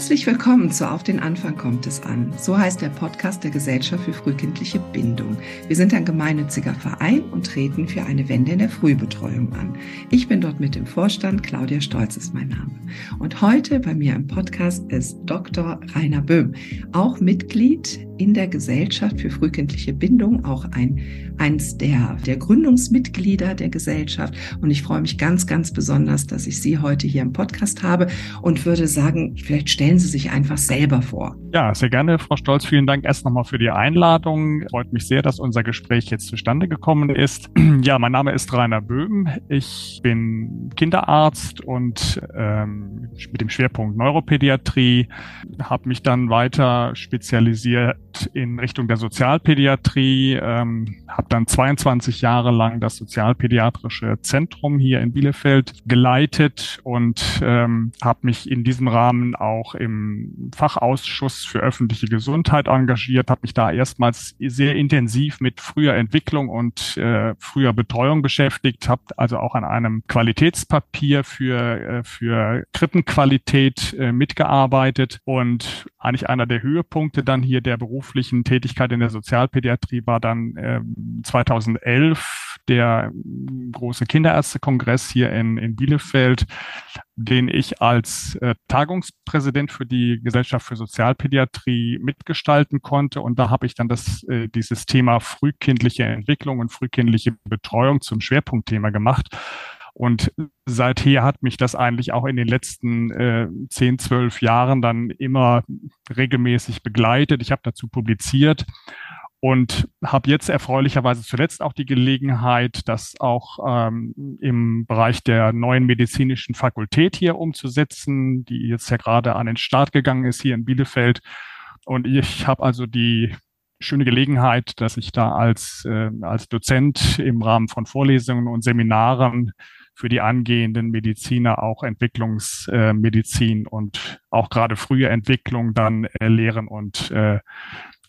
Herzlich willkommen zu Auf den Anfang kommt es an. So heißt der Podcast der Gesellschaft für frühkindliche Bindung. Wir sind ein gemeinnütziger Verein und treten für eine Wende in der Frühbetreuung an. Ich bin dort mit im Vorstand, Claudia Stolz ist mein Name. Und heute bei mir im Podcast ist Dr. Rainer Böhm, auch Mitglied in der Gesellschaft für frühkindliche Bindung, auch ein, eins der, der Gründungsmitglieder der Gesellschaft. Und ich freue mich ganz, ganz besonders, dass ich Sie heute hier im Podcast habe und würde sagen, vielleicht stellen Sie sich einfach selber vor. Ja, sehr gerne, Frau Stolz. Vielen Dank erst nochmal für die Einladung. Freut mich sehr, dass unser Gespräch jetzt zustande gekommen ist. Ja, mein Name ist Rainer Böhm. Ich bin Kinderarzt und ähm, mit dem Schwerpunkt Neuropädiatrie, habe mich dann weiter spezialisiert in Richtung der Sozialpädiatrie, ähm, habe dann 22 Jahre lang das Sozialpädiatrische Zentrum hier in Bielefeld geleitet und ähm, habe mich in diesem Rahmen auch im Fachausschuss für öffentliche Gesundheit engagiert, habe mich da erstmals sehr intensiv mit früher Entwicklung und äh, früher Betreuung beschäftigt, habe also auch an einem Qualitätspapier für, äh, für Krippenqualität äh, mitgearbeitet und eigentlich einer der Höhepunkte dann hier der Beruf beruflichen Tätigkeit in der Sozialpädiatrie war dann äh, 2011 der große Kinderärztekongress hier in, in Bielefeld, den ich als äh, Tagungspräsident für die Gesellschaft für Sozialpädiatrie mitgestalten konnte. Und da habe ich dann das, äh, dieses Thema frühkindliche Entwicklung und frühkindliche Betreuung zum Schwerpunktthema gemacht. Und seither hat mich das eigentlich auch in den letzten äh, 10, 12 Jahren dann immer regelmäßig begleitet. Ich habe dazu publiziert und habe jetzt erfreulicherweise zuletzt auch die Gelegenheit, das auch ähm, im Bereich der neuen medizinischen Fakultät hier umzusetzen, die jetzt ja gerade an den Start gegangen ist hier in Bielefeld. Und ich habe also die schöne Gelegenheit, dass ich da als, äh, als Dozent im Rahmen von Vorlesungen und Seminaren für die angehenden Mediziner auch Entwicklungsmedizin und auch gerade frühe Entwicklung dann äh, lehren und äh,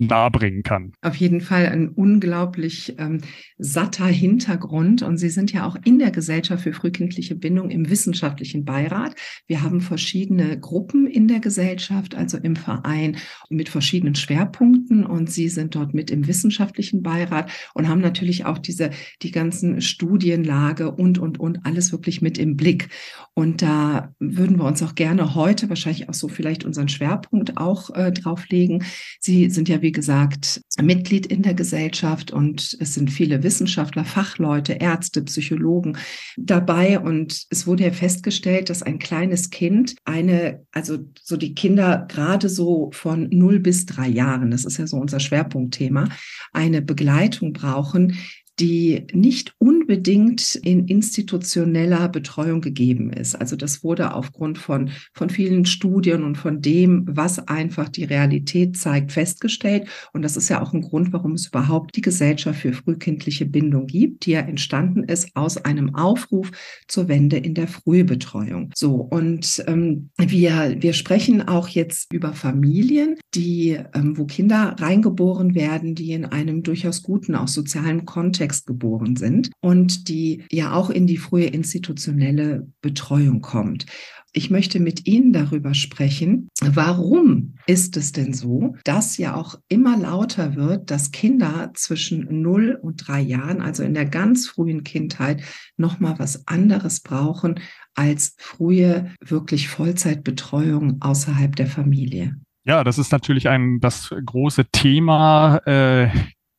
nahebringen kann. Auf jeden Fall ein unglaublich ähm, satter Hintergrund. Und Sie sind ja auch in der Gesellschaft für frühkindliche Bindung im wissenschaftlichen Beirat. Wir haben verschiedene Gruppen in der Gesellschaft, also im Verein mit verschiedenen Schwerpunkten. Und Sie sind dort mit im wissenschaftlichen Beirat und haben natürlich auch diese, die ganzen Studienlage und, und, und alles wirklich mit im Blick. Und da würden wir uns auch gerne heute wahrscheinlich auch so vielleicht unseren Schwerpunkt auch äh, drauflegen. Sie sind ja, wie gesagt, Mitglied in der Gesellschaft und es sind viele Wissenschaftler, Fachleute, Ärzte, Psychologen dabei. Und es wurde ja festgestellt, dass ein kleines Kind eine, also so die Kinder gerade so von null bis drei Jahren, das ist ja so unser Schwerpunktthema, eine Begleitung brauchen, die nicht unbedingt in institutioneller Betreuung gegeben ist. Also das wurde aufgrund von, von vielen Studien und von dem, was einfach die Realität zeigt, festgestellt. Und das ist ja auch ein Grund, warum es überhaupt die Gesellschaft für frühkindliche Bindung gibt, die ja entstanden ist aus einem Aufruf zur Wende in der Frühbetreuung. So, und ähm, wir, wir sprechen auch jetzt über Familien, die, ähm, wo Kinder reingeboren werden, die in einem durchaus guten, auch sozialen Kontext Kontext geboren sind und die ja auch in die frühe institutionelle Betreuung kommt. Ich möchte mit Ihnen darüber sprechen, warum ist es denn so, dass ja auch immer lauter wird, dass Kinder zwischen 0 und 3 Jahren, also in der ganz frühen Kindheit, nochmal was anderes brauchen als frühe, wirklich Vollzeitbetreuung außerhalb der Familie? Ja, das ist natürlich ein das große Thema äh,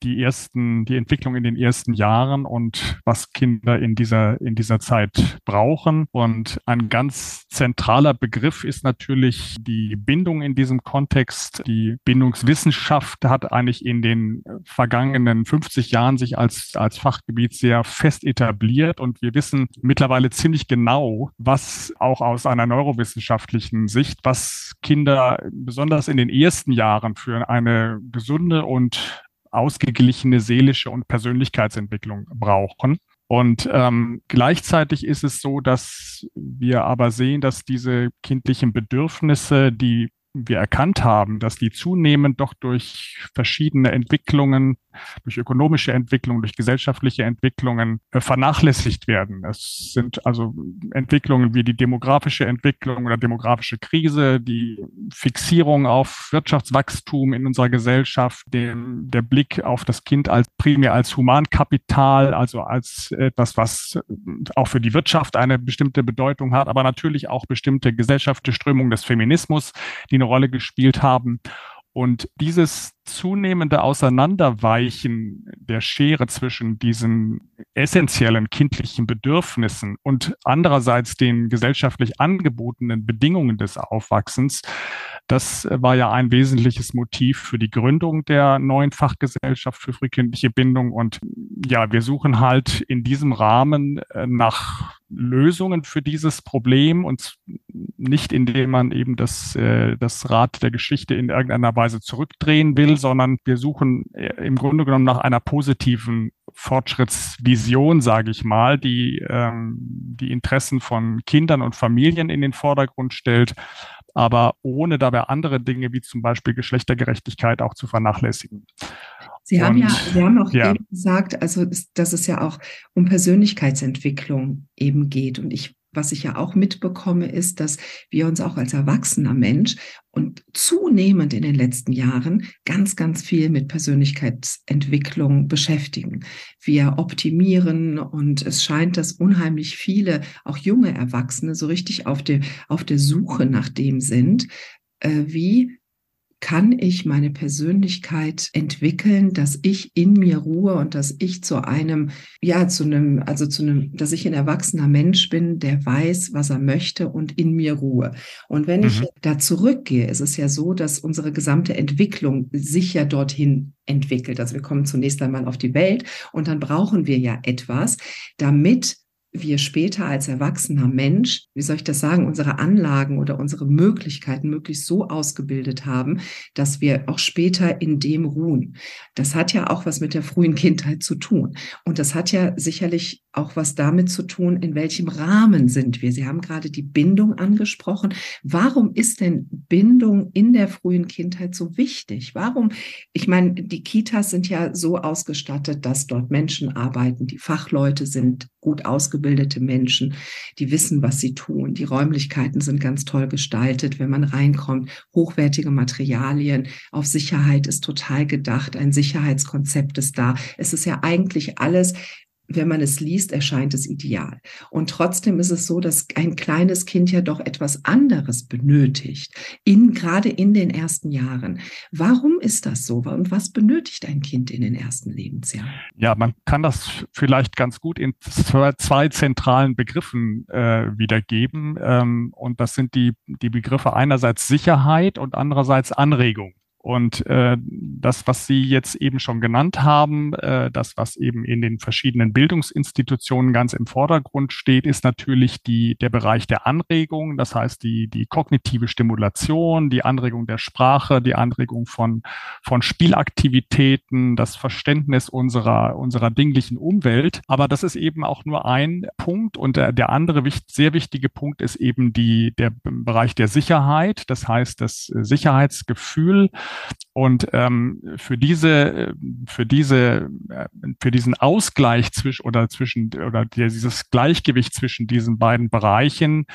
die ersten, die Entwicklung in den ersten Jahren und was Kinder in dieser, in dieser Zeit brauchen. Und ein ganz zentraler Begriff ist natürlich die Bindung in diesem Kontext. Die Bindungswissenschaft hat eigentlich in den vergangenen 50 Jahren sich als, als Fachgebiet sehr fest etabliert und wir wissen mittlerweile ziemlich genau, was auch aus einer neurowissenschaftlichen Sicht, was Kinder besonders in den ersten Jahren für eine gesunde und ausgeglichene seelische und Persönlichkeitsentwicklung brauchen. Und ähm, gleichzeitig ist es so, dass wir aber sehen, dass diese kindlichen Bedürfnisse, die wir erkannt haben, dass die zunehmend doch durch verschiedene Entwicklungen durch ökonomische Entwicklung, durch gesellschaftliche Entwicklungen äh, vernachlässigt werden. Es sind also Entwicklungen wie die demografische Entwicklung oder demografische Krise, die Fixierung auf Wirtschaftswachstum in unserer Gesellschaft, dem, der Blick auf das Kind als primär als Humankapital, also als etwas, was auch für die Wirtschaft eine bestimmte Bedeutung hat, aber natürlich auch bestimmte gesellschaftliche Strömungen des Feminismus, die eine Rolle gespielt haben. Und dieses zunehmende Auseinanderweichen der Schere zwischen diesen essentiellen kindlichen Bedürfnissen und andererseits den gesellschaftlich angebotenen Bedingungen des Aufwachsens, das war ja ein wesentliches Motiv für die Gründung der neuen Fachgesellschaft für frühkindliche Bindung. Und ja, wir suchen halt in diesem Rahmen äh, nach Lösungen für dieses Problem und nicht indem man eben das, äh, das Rad der Geschichte in irgendeiner Weise zurückdrehen will, sondern wir suchen äh, im Grunde genommen nach einer positiven Fortschrittsvision, sage ich mal, die ähm, die Interessen von Kindern und Familien in den Vordergrund stellt, aber ohne dabei andere Dinge wie zum Beispiel Geschlechtergerechtigkeit auch zu vernachlässigen. Sie haben ja, Sie haben auch ja. eben gesagt, also dass es ja auch um Persönlichkeitsentwicklung eben geht. Und ich, was ich ja auch mitbekomme, ist, dass wir uns auch als erwachsener Mensch und zunehmend in den letzten Jahren ganz, ganz viel mit Persönlichkeitsentwicklung beschäftigen. Wir optimieren und es scheint, dass unheimlich viele, auch junge Erwachsene, so richtig auf der, auf der Suche nach dem sind, äh, wie kann ich meine Persönlichkeit entwickeln, dass ich in mir ruhe und dass ich zu einem, ja, zu einem, also zu einem, dass ich ein erwachsener Mensch bin, der weiß, was er möchte und in mir ruhe. Und wenn mhm. ich da zurückgehe, ist es ja so, dass unsere gesamte Entwicklung sich ja dorthin entwickelt. Also wir kommen zunächst einmal auf die Welt und dann brauchen wir ja etwas, damit wir später als erwachsener Mensch, wie soll ich das sagen, unsere Anlagen oder unsere Möglichkeiten möglichst so ausgebildet haben, dass wir auch später in dem ruhen. Das hat ja auch was mit der frühen Kindheit zu tun. Und das hat ja sicherlich auch was damit zu tun, in welchem Rahmen sind wir. Sie haben gerade die Bindung angesprochen. Warum ist denn Bindung in der frühen Kindheit so wichtig? Warum? Ich meine, die Kitas sind ja so ausgestattet, dass dort Menschen arbeiten, die Fachleute sind, gut ausgebildete Menschen, die wissen, was sie tun. Die Räumlichkeiten sind ganz toll gestaltet, wenn man reinkommt. Hochwertige Materialien, auf Sicherheit ist total gedacht, ein Sicherheitskonzept ist da. Es ist ja eigentlich alles wenn man es liest, erscheint es ideal. Und trotzdem ist es so, dass ein kleines Kind ja doch etwas anderes benötigt, in, gerade in den ersten Jahren. Warum ist das so? Und was benötigt ein Kind in den ersten Lebensjahren? Ja, man kann das vielleicht ganz gut in zwei, zentralen Begriffen äh, wiedergeben. Ähm, und das sind die, die Begriffe einerseits Sicherheit und andererseits Anregung. Und äh, das, was Sie jetzt eben schon genannt haben, äh, das, was eben in den verschiedenen Bildungsinstitutionen ganz im Vordergrund steht, ist natürlich die, der Bereich der Anregung, das heißt die, die kognitive Stimulation, die Anregung der Sprache, die Anregung von, von Spielaktivitäten, das Verständnis unserer, unserer dinglichen Umwelt. Aber das ist eben auch nur ein Punkt. Und der, der andere sehr wichtige Punkt ist eben die, der Bereich der Sicherheit, das heißt das Sicherheitsgefühl, und ähm, für diese, für diese, äh, für diesen Ausgleich zwischen oder zwischen oder dieses Gleichgewicht zwischen diesen beiden Bereichen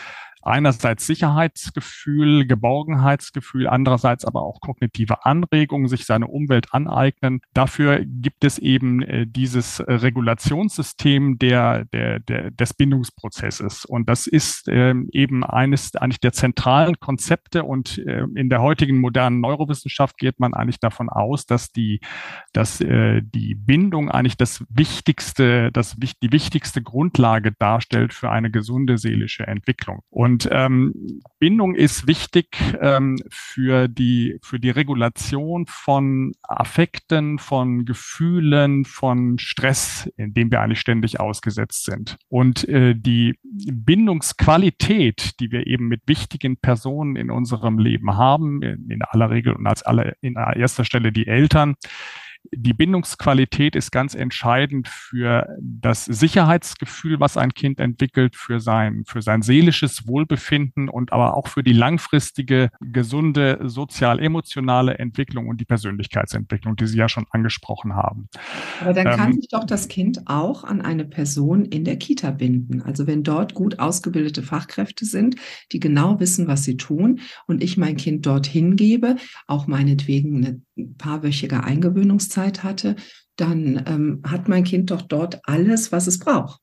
einerseits Sicherheitsgefühl, Geborgenheitsgefühl, andererseits aber auch kognitive Anregungen, sich seine Umwelt aneignen. Dafür gibt es eben äh, dieses äh, Regulationssystem der, der, der, des Bindungsprozesses. Und das ist äh, eben eines eigentlich der zentralen Konzepte. Und äh, in der heutigen modernen Neurowissenschaft geht man eigentlich davon aus, dass die, dass die Bindung eigentlich das wichtigste, das, die wichtigste Grundlage darstellt für eine gesunde seelische Entwicklung. Und und ähm, Bindung ist wichtig ähm, für, die, für die Regulation von Affekten, von Gefühlen, von Stress, in dem wir eigentlich ständig ausgesetzt sind. Und äh, die Bindungsqualität, die wir eben mit wichtigen Personen in unserem Leben haben, in, in aller Regel und als aller, in erster Stelle die Eltern, die Bindungsqualität ist ganz entscheidend für das Sicherheitsgefühl, was ein Kind entwickelt, für sein, für sein seelisches Wohlbefinden und aber auch für die langfristige, gesunde, sozial-emotionale Entwicklung und die Persönlichkeitsentwicklung, die Sie ja schon angesprochen haben. Aber dann kann ähm, sich doch das Kind auch an eine Person in der Kita binden. Also wenn dort gut ausgebildete Fachkräfte sind, die genau wissen, was sie tun und ich mein Kind dorthin gebe, auch meinetwegen eine paarwöchige Eingewöhnungszeit hatte, dann ähm, hat mein Kind doch dort alles, was es braucht.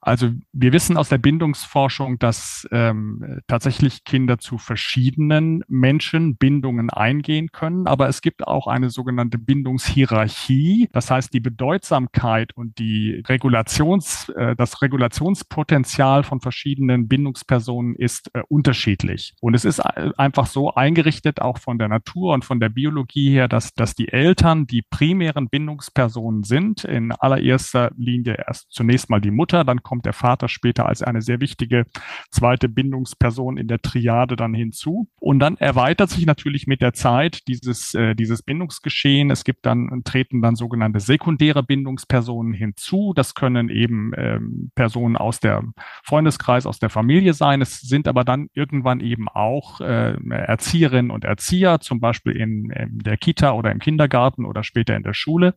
Also wir wissen aus der Bindungsforschung, dass ähm, tatsächlich Kinder zu verschiedenen Menschen Bindungen eingehen können, aber es gibt auch eine sogenannte Bindungshierarchie. Das heißt, die Bedeutsamkeit und die Regulations, äh, das Regulationspotenzial von verschiedenen Bindungspersonen ist äh, unterschiedlich. Und es ist einfach so eingerichtet, auch von der Natur und von der Biologie her, dass, dass die Eltern die primären Bindungspersonen sind. In allererster Linie erst zunächst mal die Mutter, dann kommt der Vater später als eine sehr wichtige zweite Bindungsperson in der Triade dann hinzu. Und dann erweitert sich natürlich mit der Zeit dieses, äh, dieses Bindungsgeschehen. Es gibt dann, treten dann sogenannte sekundäre Bindungspersonen hinzu. Das können eben ähm, Personen aus der Freundeskreis, aus der Familie sein. Es sind aber dann irgendwann eben auch äh, Erzieherinnen und Erzieher, zum Beispiel in, in der Kita oder im Kindergarten oder später in der Schule.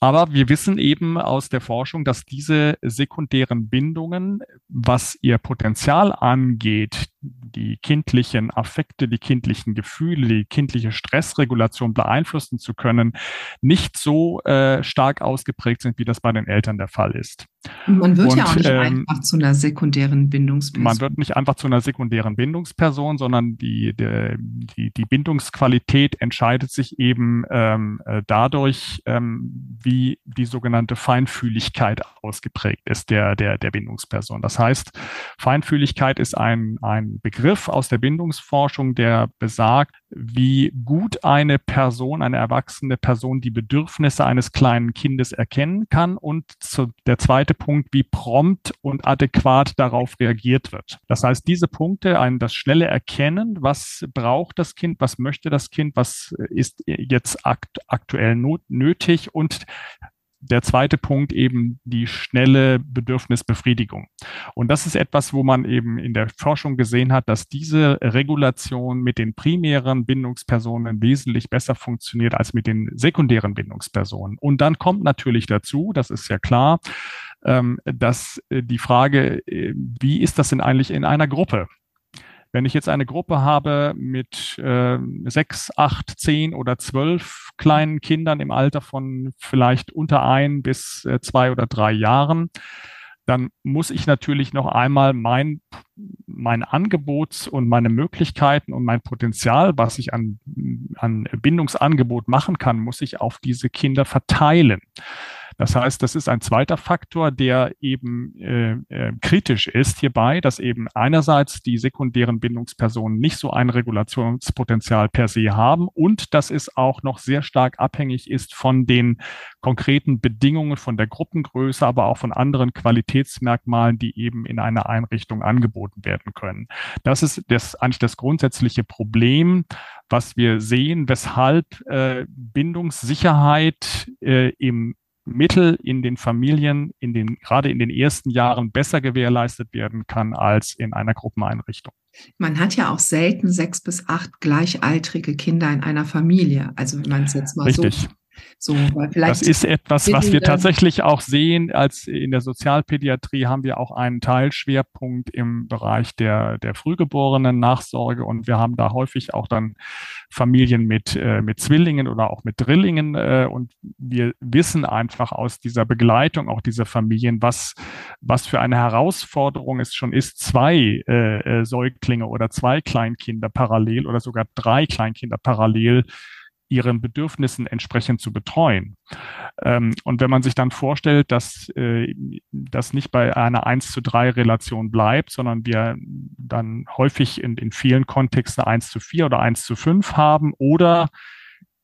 Aber wir wissen eben aus der Forschung, dass diese sekundären Bindungen, was ihr Potenzial angeht, die kindlichen Affekte, die kindlichen Gefühle, die kindliche Stressregulation beeinflussen zu können, nicht so äh, stark ausgeprägt sind, wie das bei den Eltern der Fall ist. Man wird Und, ja auch nicht ähm, einfach zu einer sekundären Bindungsperson. Man wird nicht einfach zu einer sekundären Bindungsperson, sondern die, die, die, Bindungsqualität entscheidet sich eben ähm, äh, dadurch, ähm, wie die sogenannte Feinfühligkeit ausgeprägt ist der, der, der Bindungsperson. Das heißt, Feinfühligkeit ist ein, ein Begriff aus der Bindungsforschung, der besagt, wie gut eine Person, eine erwachsene Person die Bedürfnisse eines kleinen Kindes erkennen kann und zu, der zweite Punkt, wie prompt und adäquat darauf reagiert wird. Das heißt, diese Punkte, ein, das schnelle Erkennen, was braucht das Kind, was möchte das Kind, was ist jetzt akt, aktuell not, nötig und der zweite Punkt eben die schnelle Bedürfnisbefriedigung. Und das ist etwas, wo man eben in der Forschung gesehen hat, dass diese Regulation mit den primären Bindungspersonen wesentlich besser funktioniert als mit den sekundären Bindungspersonen. Und dann kommt natürlich dazu, das ist ja klar, ähm, dass äh, die Frage, äh, wie ist das denn eigentlich in einer Gruppe? Wenn ich jetzt eine Gruppe habe mit äh, sechs, acht, zehn oder zwölf kleinen Kindern im Alter von vielleicht unter ein bis äh, zwei oder drei Jahren, dann muss ich natürlich noch einmal mein, mein Angebot und meine Möglichkeiten und mein Potenzial, was ich an, an Bindungsangebot machen kann, muss ich auf diese Kinder verteilen. Das heißt, das ist ein zweiter Faktor, der eben äh, äh, kritisch ist hierbei, dass eben einerseits die sekundären Bindungspersonen nicht so ein Regulationspotenzial per se haben und dass es auch noch sehr stark abhängig ist von den konkreten Bedingungen, von der Gruppengröße, aber auch von anderen Qualitätsmerkmalen, die eben in einer Einrichtung angeboten werden können. Das ist das eigentlich das grundsätzliche Problem, was wir sehen, weshalb äh, Bindungssicherheit äh, im Mittel in den Familien, in den, gerade in den ersten Jahren besser gewährleistet werden kann als in einer Gruppeneinrichtung. Man hat ja auch selten sechs bis acht gleichaltrige Kinder in einer Familie. Also wenn man es jetzt mal Richtig. so so, das ist etwas, was wir tatsächlich auch sehen. Als in der Sozialpädiatrie haben wir auch einen Teilschwerpunkt im Bereich der, der frühgeborenen Nachsorge und wir haben da häufig auch dann Familien mit, äh, mit Zwillingen oder auch mit Drillingen äh, und wir wissen einfach aus dieser Begleitung auch dieser Familien, was, was für eine Herausforderung es schon ist, zwei äh, äh Säuglinge oder zwei Kleinkinder parallel oder sogar drei Kleinkinder parallel ihren Bedürfnissen entsprechend zu betreuen. Ähm, und wenn man sich dann vorstellt, dass äh, das nicht bei einer 1 zu 3 Relation bleibt, sondern wir dann häufig in, in vielen Kontexten 1 zu 4 oder 1 zu 5 haben oder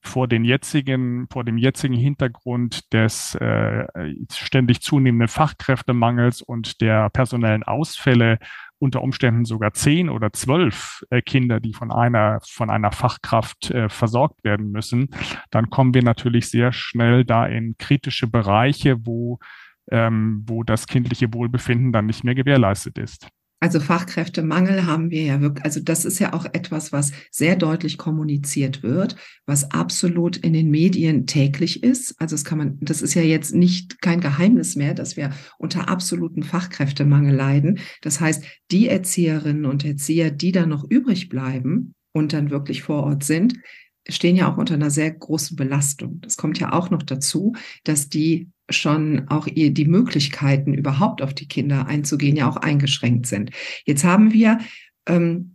vor den jetzigen, vor dem jetzigen Hintergrund des äh, ständig zunehmenden Fachkräftemangels und der personellen Ausfälle unter Umständen sogar zehn oder zwölf äh, Kinder, die von einer, von einer Fachkraft äh, versorgt werden müssen, dann kommen wir natürlich sehr schnell da in kritische Bereiche, wo, ähm, wo das kindliche Wohlbefinden dann nicht mehr gewährleistet ist. Also Fachkräftemangel haben wir ja wirklich, also das ist ja auch etwas, was sehr deutlich kommuniziert wird, was absolut in den Medien täglich ist. Also das kann man, das ist ja jetzt nicht kein Geheimnis mehr, dass wir unter absoluten Fachkräftemangel leiden. Das heißt, die Erzieherinnen und Erzieher, die dann noch übrig bleiben und dann wirklich vor Ort sind, stehen ja auch unter einer sehr großen Belastung. Das kommt ja auch noch dazu, dass die schon auch ihr, die Möglichkeiten überhaupt auf die Kinder einzugehen ja auch eingeschränkt sind. Jetzt haben wir ähm,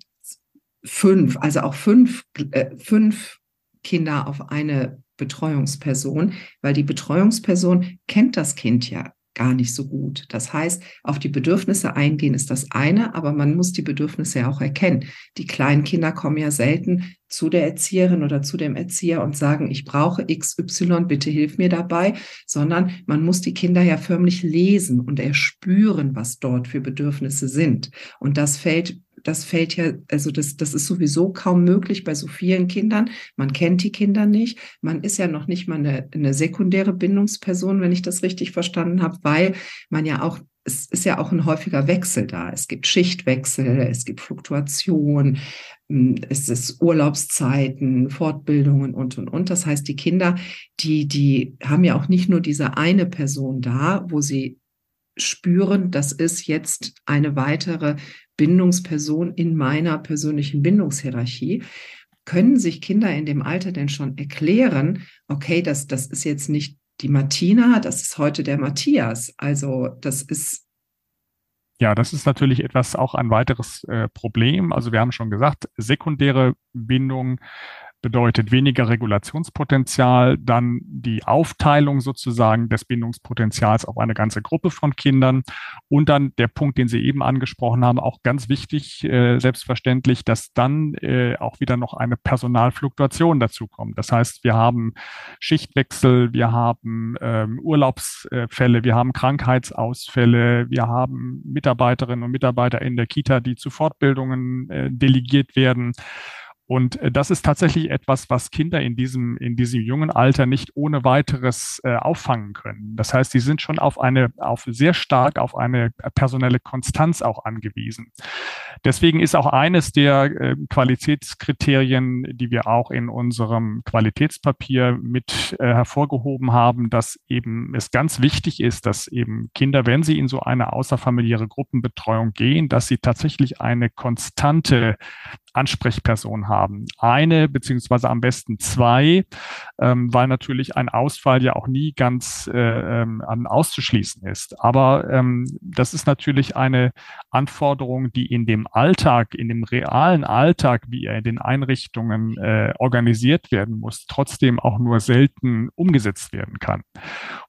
fünf, also auch fünf, äh, fünf Kinder auf eine Betreuungsperson, weil die Betreuungsperson kennt das Kind ja gar nicht so gut. Das heißt, auf die Bedürfnisse eingehen ist das eine, aber man muss die Bedürfnisse ja auch erkennen. Die kleinen Kinder kommen ja selten zu der Erzieherin oder zu dem Erzieher und sagen, ich brauche XY, bitte hilf mir dabei, sondern man muss die Kinder ja förmlich lesen und erspüren, was dort für Bedürfnisse sind. Und das fällt das fällt ja, also das, das ist sowieso kaum möglich bei so vielen Kindern. Man kennt die Kinder nicht. Man ist ja noch nicht mal eine, eine sekundäre Bindungsperson, wenn ich das richtig verstanden habe, weil man ja auch es ist ja auch ein häufiger Wechsel da. Es gibt Schichtwechsel, es gibt Fluktuation, hm, es ist Urlaubszeiten, Fortbildungen und, und, und. Das heißt, die Kinder, die, die haben ja auch nicht nur diese eine Person da, wo sie spüren, das ist jetzt eine weitere Bindungsperson in meiner persönlichen Bindungshierarchie. Können sich Kinder in dem Alter denn schon erklären, okay, das, das ist jetzt nicht die Martina, das ist heute der Matthias. Also das ist ja, das ist natürlich etwas auch ein weiteres äh, Problem. Also wir haben schon gesagt, sekundäre Bindung bedeutet weniger Regulationspotenzial, dann die Aufteilung sozusagen des Bindungspotenzials auf eine ganze Gruppe von Kindern und dann der Punkt, den Sie eben angesprochen haben, auch ganz wichtig, äh, selbstverständlich, dass dann äh, auch wieder noch eine Personalfluktuation dazu kommt. Das heißt, wir haben Schichtwechsel, wir haben ähm, Urlaubsfälle, wir haben Krankheitsausfälle, wir haben Mitarbeiterinnen und Mitarbeiter in der Kita, die zu Fortbildungen äh, delegiert werden. Und äh, das ist tatsächlich etwas, was Kinder in diesem, in diesem jungen Alter nicht ohne weiteres äh, auffangen können. Das heißt, sie sind schon auf eine, auf sehr stark auf eine personelle Konstanz auch angewiesen. Deswegen ist auch eines der äh, Qualitätskriterien, die wir auch in unserem Qualitätspapier mit äh, hervorgehoben haben, dass eben es ganz wichtig ist, dass eben Kinder, wenn sie in so eine außerfamiliäre Gruppenbetreuung gehen, dass sie tatsächlich eine konstante Ansprechperson haben. Eine beziehungsweise am besten zwei, ähm, weil natürlich ein Ausfall ja auch nie ganz äh, ähm, auszuschließen ist. Aber ähm, das ist natürlich eine Anforderung, die in dem Alltag, in dem realen Alltag, wie er in den Einrichtungen äh, organisiert werden muss, trotzdem auch nur selten umgesetzt werden kann.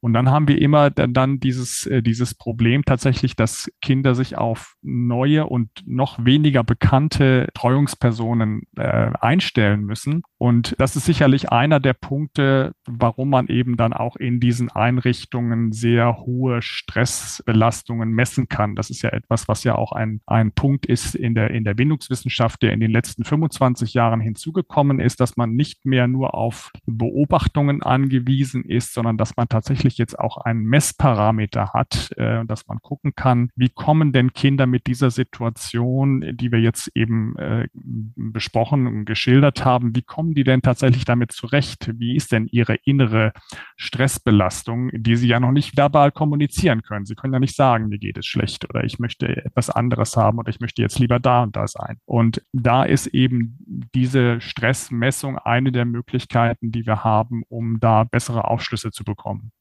Und dann haben wir immer dann, dieses, äh, dieses Problem tatsächlich, dass Kinder sich auf neue und noch weniger bekannte Treuungspersonen äh, einstellen müssen. Und das ist sicherlich einer der Punkte, warum man eben dann auch in diesen Einrichtungen sehr hohe Stressbelastungen messen kann. Das ist ja etwas, was ja auch ein, ein Punkt ist in der, in der Bindungswissenschaft, der in den letzten 25 Jahren hinzugekommen ist, dass man nicht mehr nur auf Beobachtungen angewiesen ist, sondern dass man tatsächlich jetzt auch einen Messparameter hat, äh, dass man gucken kann, wie kommen denn Kinder mit dieser Situation, die wir jetzt eben äh, besprochen und geschildert haben, wie kommen die denn tatsächlich damit zurecht? Wie ist denn ihre innere Stressbelastung, die sie ja noch nicht verbal kommunizieren können? Sie können ja nicht sagen, mir geht es schlecht oder ich möchte etwas anderes haben oder ich möchte jetzt lieber da und da sein. Und da ist eben diese Stressmessung eine der Möglichkeiten, die wir haben, um da bessere Aufschlüsse zu bekommen.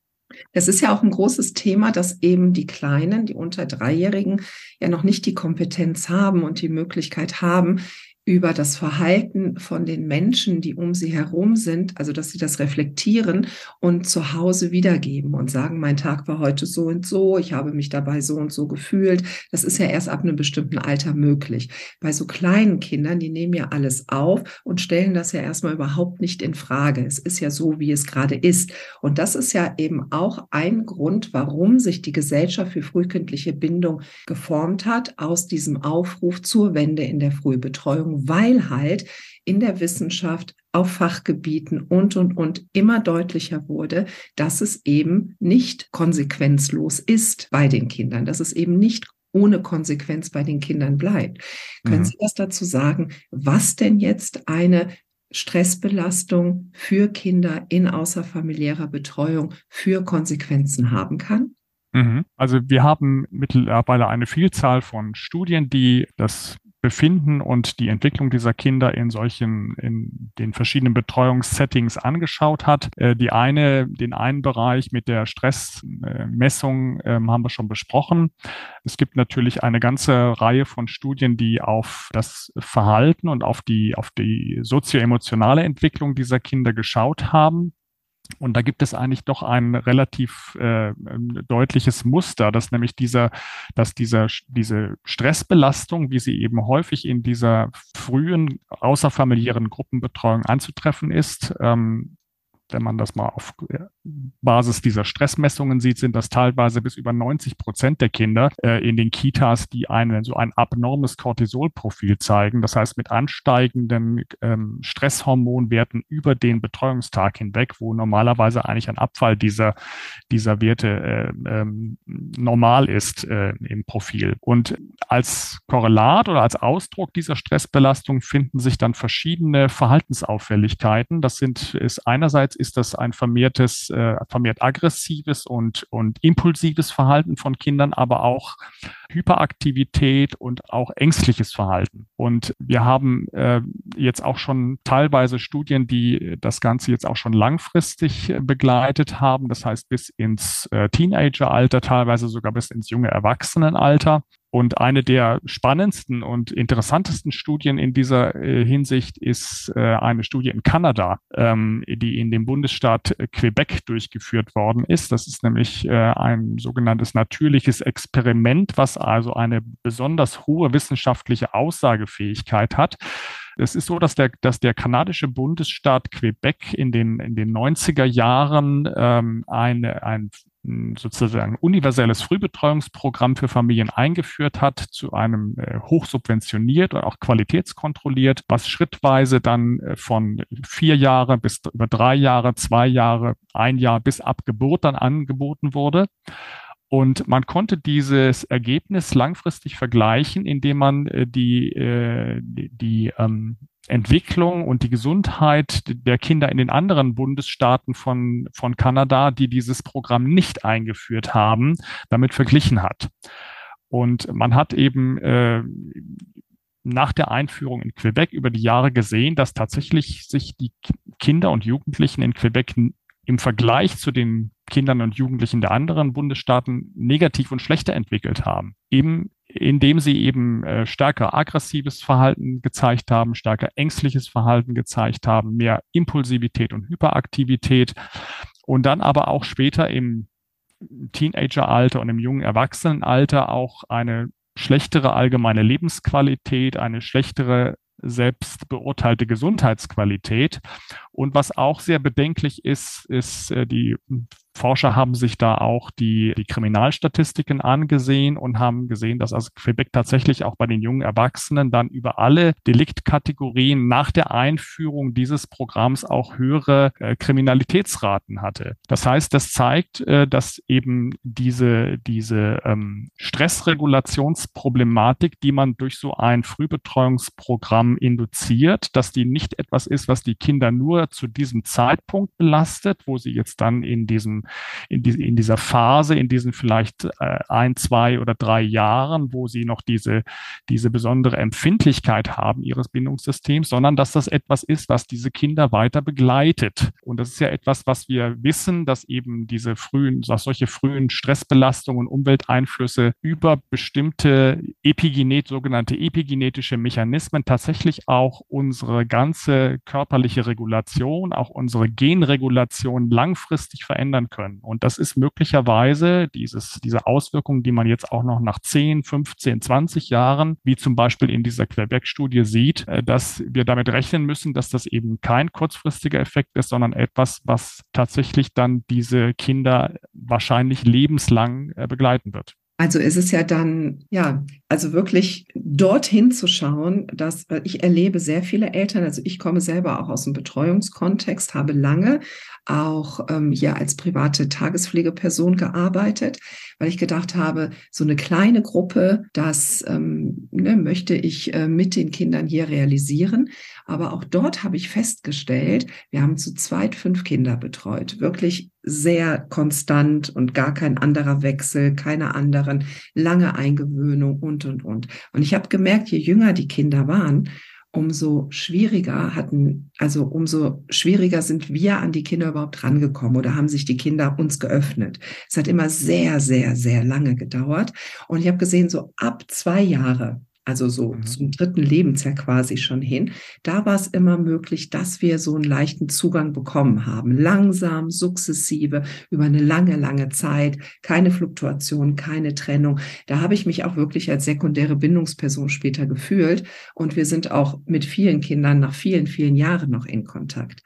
Es ist ja auch ein großes Thema, dass eben die Kleinen, die unter Dreijährigen, ja noch nicht die Kompetenz haben und die Möglichkeit haben, über das Verhalten von den Menschen, die um sie herum sind, also dass sie das reflektieren und zu Hause wiedergeben und sagen, mein Tag war heute so und so, ich habe mich dabei so und so gefühlt. Das ist ja erst ab einem bestimmten Alter möglich. Bei so kleinen Kindern, die nehmen ja alles auf und stellen das ja erstmal überhaupt nicht in Frage. Es ist ja so, wie es gerade ist. Und das ist ja eben auch ein Grund, warum sich die Gesellschaft für frühkindliche Bindung geformt hat, aus diesem Aufruf zur Wende in der Frühbetreuung weil halt in der Wissenschaft auf Fachgebieten und, und, und immer deutlicher wurde, dass es eben nicht konsequenzlos ist bei den Kindern, dass es eben nicht ohne Konsequenz bei den Kindern bleibt. Mhm. Können Sie was dazu sagen, was denn jetzt eine Stressbelastung für Kinder in außerfamiliärer Betreuung für Konsequenzen haben kann? Mhm. Also wir haben mittlerweile eine Vielzahl von Studien, die das Befinden und die Entwicklung dieser Kinder in solchen, in den verschiedenen Betreuungssettings angeschaut hat. Äh, die eine, den einen Bereich mit der Stressmessung äh, haben wir schon besprochen. Es gibt natürlich eine ganze Reihe von Studien, die auf das Verhalten und auf die, auf die sozioemotionale Entwicklung dieser Kinder geschaut haben. Und da gibt es eigentlich doch ein relativ äh, deutliches Muster, dass nämlich dieser, dass dieser, diese Stressbelastung, wie sie eben häufig in dieser frühen außerfamiliären Gruppenbetreuung anzutreffen ist, ähm, wenn man das mal auf Basis dieser Stressmessungen sieht, sind das teilweise bis über 90 Prozent der Kinder äh, in den Kitas, die einen, so ein abnormes Cortisolprofil zeigen. Das heißt, mit ansteigenden ähm, Stresshormonwerten über den Betreuungstag hinweg, wo normalerweise eigentlich ein Abfall dieser, dieser Werte äh, ähm, normal ist äh, im Profil. Und als Korrelat oder als Ausdruck dieser Stressbelastung finden sich dann verschiedene Verhaltensauffälligkeiten. Das sind, ist einerseits ist das ein vermehrtes, äh, vermehrt aggressives und, und impulsives Verhalten von Kindern, aber auch Hyperaktivität und auch ängstliches Verhalten. Und wir haben äh, jetzt auch schon teilweise Studien, die das Ganze jetzt auch schon langfristig äh, begleitet haben. Das heißt bis ins äh, Teenageralter, teilweise sogar bis ins junge Erwachsenenalter. Und eine der spannendsten und interessantesten Studien in dieser äh, Hinsicht ist äh, eine Studie in Kanada, ähm, die in dem Bundesstaat Quebec durchgeführt worden ist. Das ist nämlich äh, ein sogenanntes natürliches Experiment, was also eine besonders hohe wissenschaftliche Aussagefähigkeit hat. Es ist so, dass der, dass der kanadische Bundesstaat Quebec in den, in den 90er Jahren ähm, eine, ein sozusagen universelles Frühbetreuungsprogramm für Familien eingeführt hat, zu einem äh, hochsubventioniert und auch qualitätskontrolliert, was schrittweise dann äh, von vier Jahre bis über drei Jahre, zwei Jahre, ein Jahr bis ab Geburt dann angeboten wurde. Und man konnte dieses Ergebnis langfristig vergleichen, indem man äh, die, äh, die, die ähm, Entwicklung und die Gesundheit der Kinder in den anderen Bundesstaaten von, von Kanada, die dieses Programm nicht eingeführt haben, damit verglichen hat. Und man hat eben äh, nach der Einführung in Quebec über die Jahre gesehen, dass tatsächlich sich die Kinder und Jugendlichen in Quebec im Vergleich zu den Kindern und Jugendlichen der anderen Bundesstaaten negativ und schlechter entwickelt haben. Eben indem sie eben äh, stärker aggressives Verhalten gezeigt haben, stärker ängstliches Verhalten gezeigt haben, mehr Impulsivität und Hyperaktivität und dann aber auch später im Teenageralter und im jungen Erwachsenenalter auch eine schlechtere allgemeine Lebensqualität, eine schlechtere selbst beurteilte Gesundheitsqualität. Und was auch sehr bedenklich ist, ist äh, die Forscher haben sich da auch die, die Kriminalstatistiken angesehen und haben gesehen, dass also Quebec tatsächlich auch bei den jungen Erwachsenen dann über alle Deliktkategorien nach der Einführung dieses Programms auch höhere äh, Kriminalitätsraten hatte. Das heißt, das zeigt, äh, dass eben diese, diese ähm, Stressregulationsproblematik, die man durch so ein Frühbetreuungsprogramm induziert, dass die nicht etwas ist, was die Kinder nur Zu diesem Zeitpunkt belastet, wo sie jetzt dann in diesem, in, die, in dieser Phase, in diesen vielleicht äh, ein, zwei oder drei Jahren, wo sie noch diese, diese besondere Empfindlichkeit haben ihres Bindungssystems, sondern dass das etwas ist, was diese Kinder weiter begleitet. Und das ist ja etwas, was wir wissen, dass eben diese frühen, dass solche frühen Stressbelastungen, Umwelteinflüsse über bestimmte Epigenet, sogenannte epigenetische Mechanismen tatsächlich auch unsere ganze körperliche Regulation, auch unsere Genregulation langfristig verändern können. Und das ist möglicherweise dieses, diese Auswirkungen, die man jetzt auch noch nach 10, 15, 20 Jahren, wie zum Beispiel in dieser Quebec-Studie sieht, äh, dass wir damit rechnen müssen, dass das eben kein kurzfristiger Effekt ist, sondern etwas, was tatsächlich dann diese Kinder wahrscheinlich lebenslang äh, begleiten wird. Also ist es ja dann, ja, also wirklich dorthin zu schauen, dass ich erlebe sehr viele Eltern, also ich komme selber auch aus dem Betreuungskontext, habe lange auch ähm, hier als private Tagespflegeperson gearbeitet, weil ich gedacht habe, so eine kleine Gruppe, das ähm, ne, möchte ich äh, mit den Kindern hier realisieren. Aber auch dort habe ich festgestellt, wir haben zu zweit fünf Kinder betreut, wirklich sehr konstant und gar kein anderer Wechsel, keine anderen, lange Eingewöhnung und, und, und. Und ich habe gemerkt, je jünger die Kinder waren, umso schwieriger hatten, also umso schwieriger sind wir an die Kinder überhaupt rangekommen oder haben sich die Kinder uns geöffnet. Es hat immer sehr, sehr, sehr lange gedauert. Und ich habe gesehen, so ab zwei Jahre also so mhm. zum dritten Lebensjahr quasi schon hin, da war es immer möglich, dass wir so einen leichten Zugang bekommen haben. Langsam, sukzessive, über eine lange, lange Zeit, keine Fluktuation, keine Trennung. Da habe ich mich auch wirklich als sekundäre Bindungsperson später gefühlt. Und wir sind auch mit vielen Kindern nach vielen, vielen Jahren noch in Kontakt.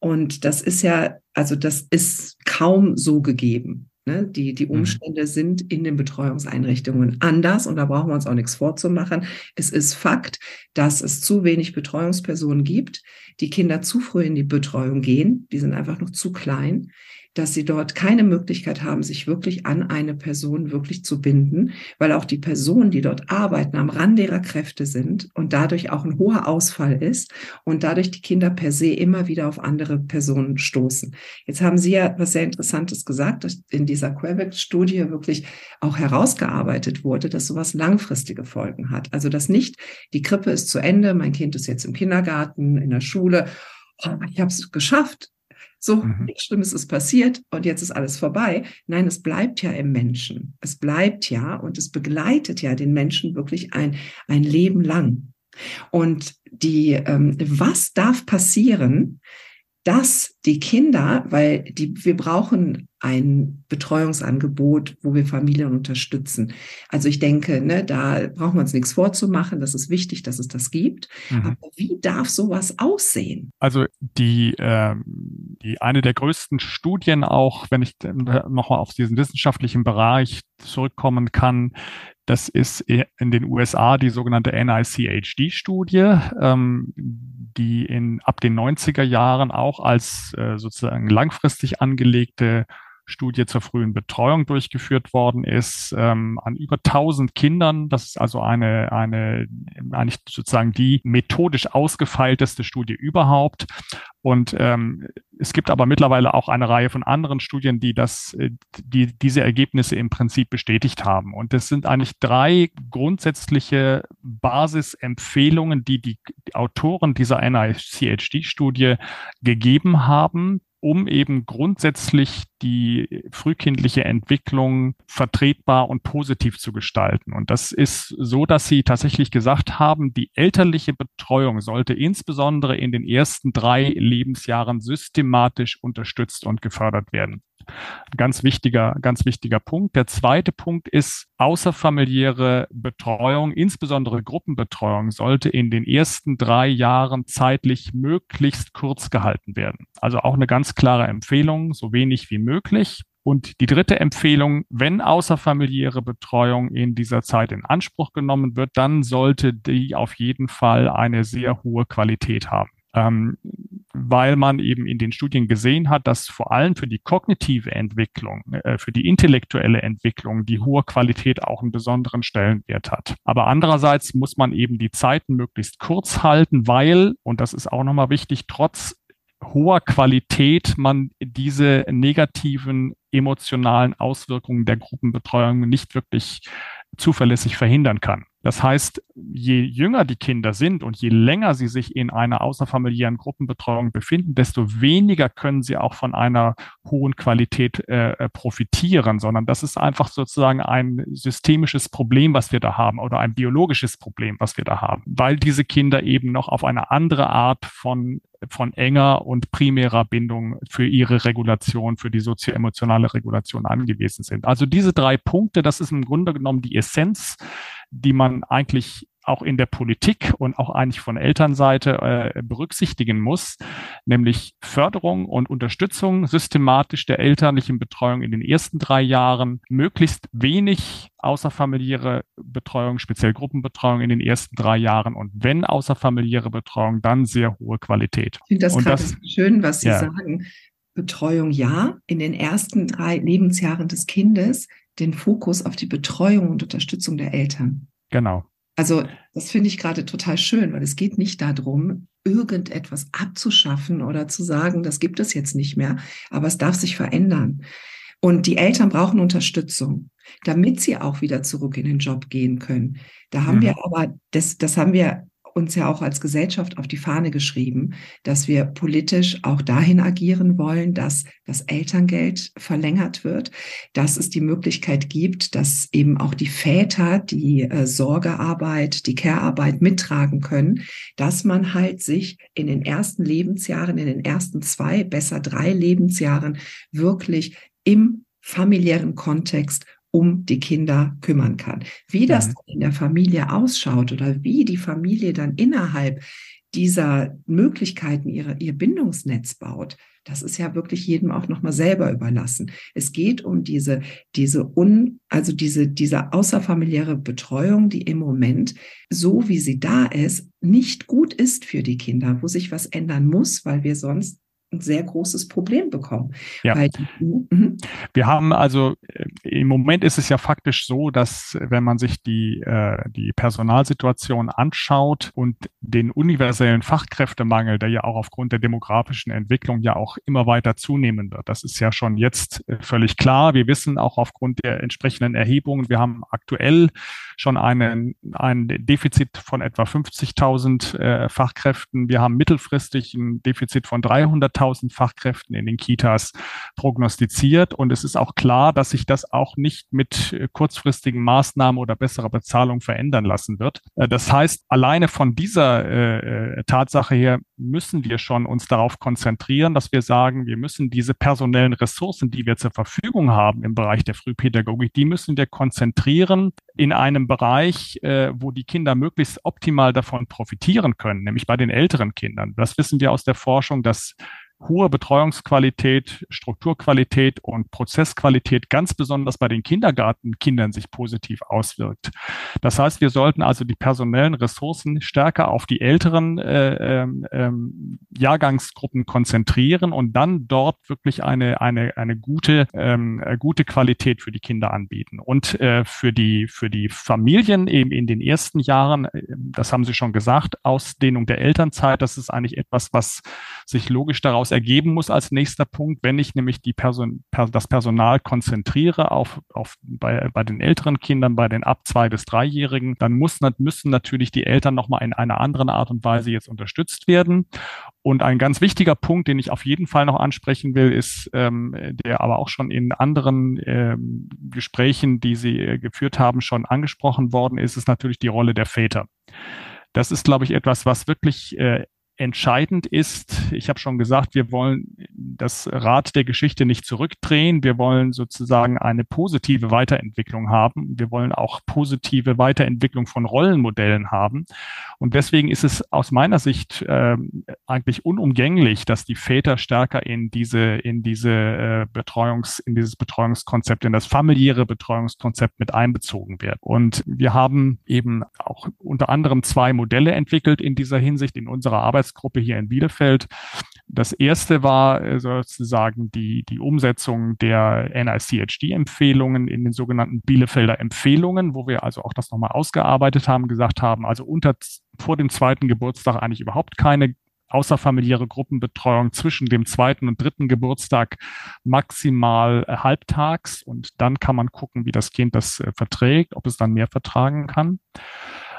Und das ist ja, also das ist kaum so gegeben. Ne? Die, die mhm. Umstände sind in den Betreuungseinrichtungen anders und da brauchen wir uns auch nichts vorzumachen. Es ist Fakt, dass es zu wenig Betreuungspersonen gibt, die Kinder zu früh in die Betreuung gehen. Die sind einfach noch zu klein dass sie dort keine Möglichkeit haben, sich wirklich an eine Person wirklich zu binden, weil auch die Personen, die dort arbeiten, am Rande ihrer Kräfte sind und dadurch auch ein hoher Ausfall ist und dadurch die Kinder per se immer wieder auf andere Personen stoßen. Jetzt haben Sie ja was sehr Interessantes gesagt, dass in dieser Quebec-Studie wirklich auch herausgearbeitet wurde, dass sowas langfristige Folgen hat. Also dass nicht die Krippe ist zu Ende, mein Kind ist jetzt im Kindergarten, in der Schule, oh, ich habe es geschafft, so, mhm. nichts Schlimmes ist passiert und jetzt ist alles vorbei. Nein, es bleibt ja im Menschen. Es bleibt ja und es begleitet ja den Menschen wirklich ein, ein Leben lang. Und die, ähm, was darf passieren, dass die Kinder, weil die, wir brauchen ein Betreuungsangebot, wo wir Familien unterstützen. Also ich denke, ne, da brauchen wir uns nichts vorzumachen. Das ist wichtig, dass es das gibt. Mhm. Aber wie darf sowas aussehen? Also die, äh, die eine der größten Studien auch, wenn ich nochmal auf diesen wissenschaftlichen Bereich zurückkommen kann, das ist in den USA die sogenannte NICHD-Studie, ähm, die in, ab den 90er Jahren auch als äh, sozusagen langfristig angelegte Studie zur frühen Betreuung durchgeführt worden ist, ähm, an über 1000 Kindern. Das ist also eine, eine, eigentlich sozusagen die methodisch ausgefeilteste Studie überhaupt. Und ähm, es gibt aber mittlerweile auch eine Reihe von anderen Studien, die das, äh, die diese Ergebnisse im Prinzip bestätigt haben. Und es sind eigentlich drei grundsätzliche Basisempfehlungen, die die Autoren dieser NICHD-Studie gegeben haben, um eben grundsätzlich die frühkindliche Entwicklung vertretbar und positiv zu gestalten. Und das ist so, dass Sie tatsächlich gesagt haben, die elterliche Betreuung sollte insbesondere in den ersten drei Lebensjahren systematisch unterstützt und gefördert werden. Ganz wichtiger, ganz wichtiger Punkt. Der zweite Punkt ist, außerfamiliäre Betreuung, insbesondere Gruppenbetreuung, sollte in den ersten drei Jahren zeitlich möglichst kurz gehalten werden. Also auch eine ganz klare Empfehlung, so wenig wie möglich. Und die dritte Empfehlung, wenn außerfamiliäre Betreuung in dieser Zeit in Anspruch genommen wird, dann sollte die auf jeden Fall eine sehr hohe Qualität haben. Ähm, weil man eben in den Studien gesehen hat, dass vor allem für die kognitive Entwicklung, äh, für die intellektuelle Entwicklung die hohe Qualität auch einen besonderen Stellenwert hat. Aber andererseits muss man eben die Zeiten möglichst kurz halten, weil, und das ist auch nochmal wichtig, trotz hoher Qualität man diese negativen emotionalen Auswirkungen der Gruppenbetreuung nicht wirklich zuverlässig verhindern kann. Das heißt, je jünger die Kinder sind und je länger sie sich in einer außerfamiliären Gruppenbetreuung befinden, desto weniger können sie auch von einer hohen Qualität äh, profitieren, sondern das ist einfach sozusagen ein systemisches Problem, was wir da haben oder ein biologisches Problem, was wir da haben, weil diese Kinder eben noch auf eine andere Art von von enger und primärer Bindung für ihre Regulation, für die sozioemotionale Regulation angewiesen sind. Also diese drei Punkte, das ist im Grunde genommen die Essenz die man eigentlich auch in der Politik und auch eigentlich von Elternseite äh, berücksichtigen muss, nämlich Förderung und Unterstützung systematisch der elterlichen Betreuung in den ersten drei Jahren, möglichst wenig außerfamiliäre Betreuung, speziell Gruppenbetreuung in den ersten drei Jahren und wenn außerfamiliäre Betreuung, dann sehr hohe Qualität. Ich finde das gerade schön, was Sie ja. sagen. Betreuung ja, in den ersten drei Lebensjahren des Kindes den Fokus auf die Betreuung und Unterstützung der Eltern. Genau. Also das finde ich gerade total schön, weil es geht nicht darum, irgendetwas abzuschaffen oder zu sagen, das gibt es jetzt nicht mehr, aber es darf sich verändern. Und die Eltern brauchen Unterstützung, damit sie auch wieder zurück in den Job gehen können. Da haben mhm. wir aber, das, das haben wir uns ja auch als Gesellschaft auf die Fahne geschrieben, dass wir politisch auch dahin agieren wollen, dass das Elterngeld verlängert wird, dass es die Möglichkeit gibt, dass eben auch die Väter die äh, Sorgearbeit, die Care-Arbeit mittragen können, dass man halt sich in den ersten Lebensjahren, in den ersten zwei, besser drei Lebensjahren wirklich im familiären Kontext um die Kinder kümmern kann. Wie das mhm. in der Familie ausschaut oder wie die Familie dann innerhalb dieser Möglichkeiten ihre, ihr Bindungsnetz baut, das ist ja wirklich jedem auch nochmal selber überlassen. Es geht um diese, diese un, also diese, diese außerfamiliäre Betreuung, die im Moment, so wie sie da ist, nicht gut ist für die Kinder, wo sich was ändern muss, weil wir sonst ein sehr großes Problem bekommen. Ja. Weil, mhm. Wir haben also, äh, im Moment ist es ja faktisch so, dass wenn man sich die, äh, die Personalsituation anschaut und den universellen Fachkräftemangel, der ja auch aufgrund der demografischen Entwicklung ja auch immer weiter zunehmen wird, das ist ja schon jetzt äh, völlig klar. Wir wissen auch aufgrund der entsprechenden Erhebungen, wir haben aktuell schon einen, ein Defizit von etwa 50.000 äh, Fachkräften. Wir haben mittelfristig ein Defizit von 300.000 Fachkräften in den Kitas prognostiziert. Und es ist auch klar, dass sich das auch nicht mit äh, kurzfristigen Maßnahmen oder besserer Bezahlung verändern lassen wird. Äh, das heißt, alleine von dieser äh, Tatsache her müssen wir schon uns darauf konzentrieren, dass wir sagen, wir müssen diese personellen Ressourcen, die wir zur Verfügung haben im Bereich der Frühpädagogik, die müssen wir konzentrieren in einem Bereich, wo die Kinder möglichst optimal davon profitieren können, nämlich bei den älteren Kindern. Das wissen wir aus der Forschung, dass hohe Betreuungsqualität, Strukturqualität und Prozessqualität ganz besonders bei den Kindergartenkindern sich positiv auswirkt. Das heißt, wir sollten also die personellen Ressourcen stärker auf die älteren äh, ähm, ähm Jahrgangsgruppen konzentrieren und dann dort wirklich eine, eine, eine gute, ähm, äh, gute Qualität für die Kinder anbieten. Und äh, für, die, für die Familien eben in den ersten Jahren, äh, das haben Sie schon gesagt, Ausdehnung der Elternzeit, das ist eigentlich etwas, was sich logisch daraus ergeben muss als nächster Punkt, wenn ich nämlich die Person, per, das Personal konzentriere auf, auf bei, bei den älteren Kindern, bei den ab zwei bis dreijährigen, dann muss, müssen natürlich die Eltern nochmal in einer anderen Art und Weise jetzt unterstützt werden. Und ein ganz wichtiger Punkt, den ich auf jeden Fall noch ansprechen will, ist, ähm, der aber auch schon in anderen ähm, Gesprächen, die Sie äh, geführt haben, schon angesprochen worden ist, ist natürlich die Rolle der Väter. Das ist, glaube ich, etwas, was wirklich äh, entscheidend ist, ich habe schon gesagt, wir wollen das Rad der Geschichte nicht zurückdrehen. Wir wollen sozusagen eine positive Weiterentwicklung haben. Wir wollen auch positive Weiterentwicklung von Rollenmodellen haben. Und deswegen ist es aus meiner Sicht äh, eigentlich unumgänglich, dass die Väter stärker in diese, in diese äh, Betreuungs, in dieses Betreuungskonzept, in das familiäre Betreuungskonzept mit einbezogen werden. Und wir haben eben auch unter anderem zwei Modelle entwickelt in dieser Hinsicht in unserer Arbeitsgruppe hier in Bielefeld. Das erste war äh, sozusagen die, die Umsetzung der NICHD-Empfehlungen in den sogenannten Bielefelder Empfehlungen, wo wir also auch das nochmal ausgearbeitet haben, gesagt haben, also unter vor dem zweiten Geburtstag eigentlich überhaupt keine außerfamiliäre Gruppenbetreuung zwischen dem zweiten und dritten Geburtstag maximal äh, halbtags und dann kann man gucken, wie das Kind das äh, verträgt, ob es dann mehr vertragen kann.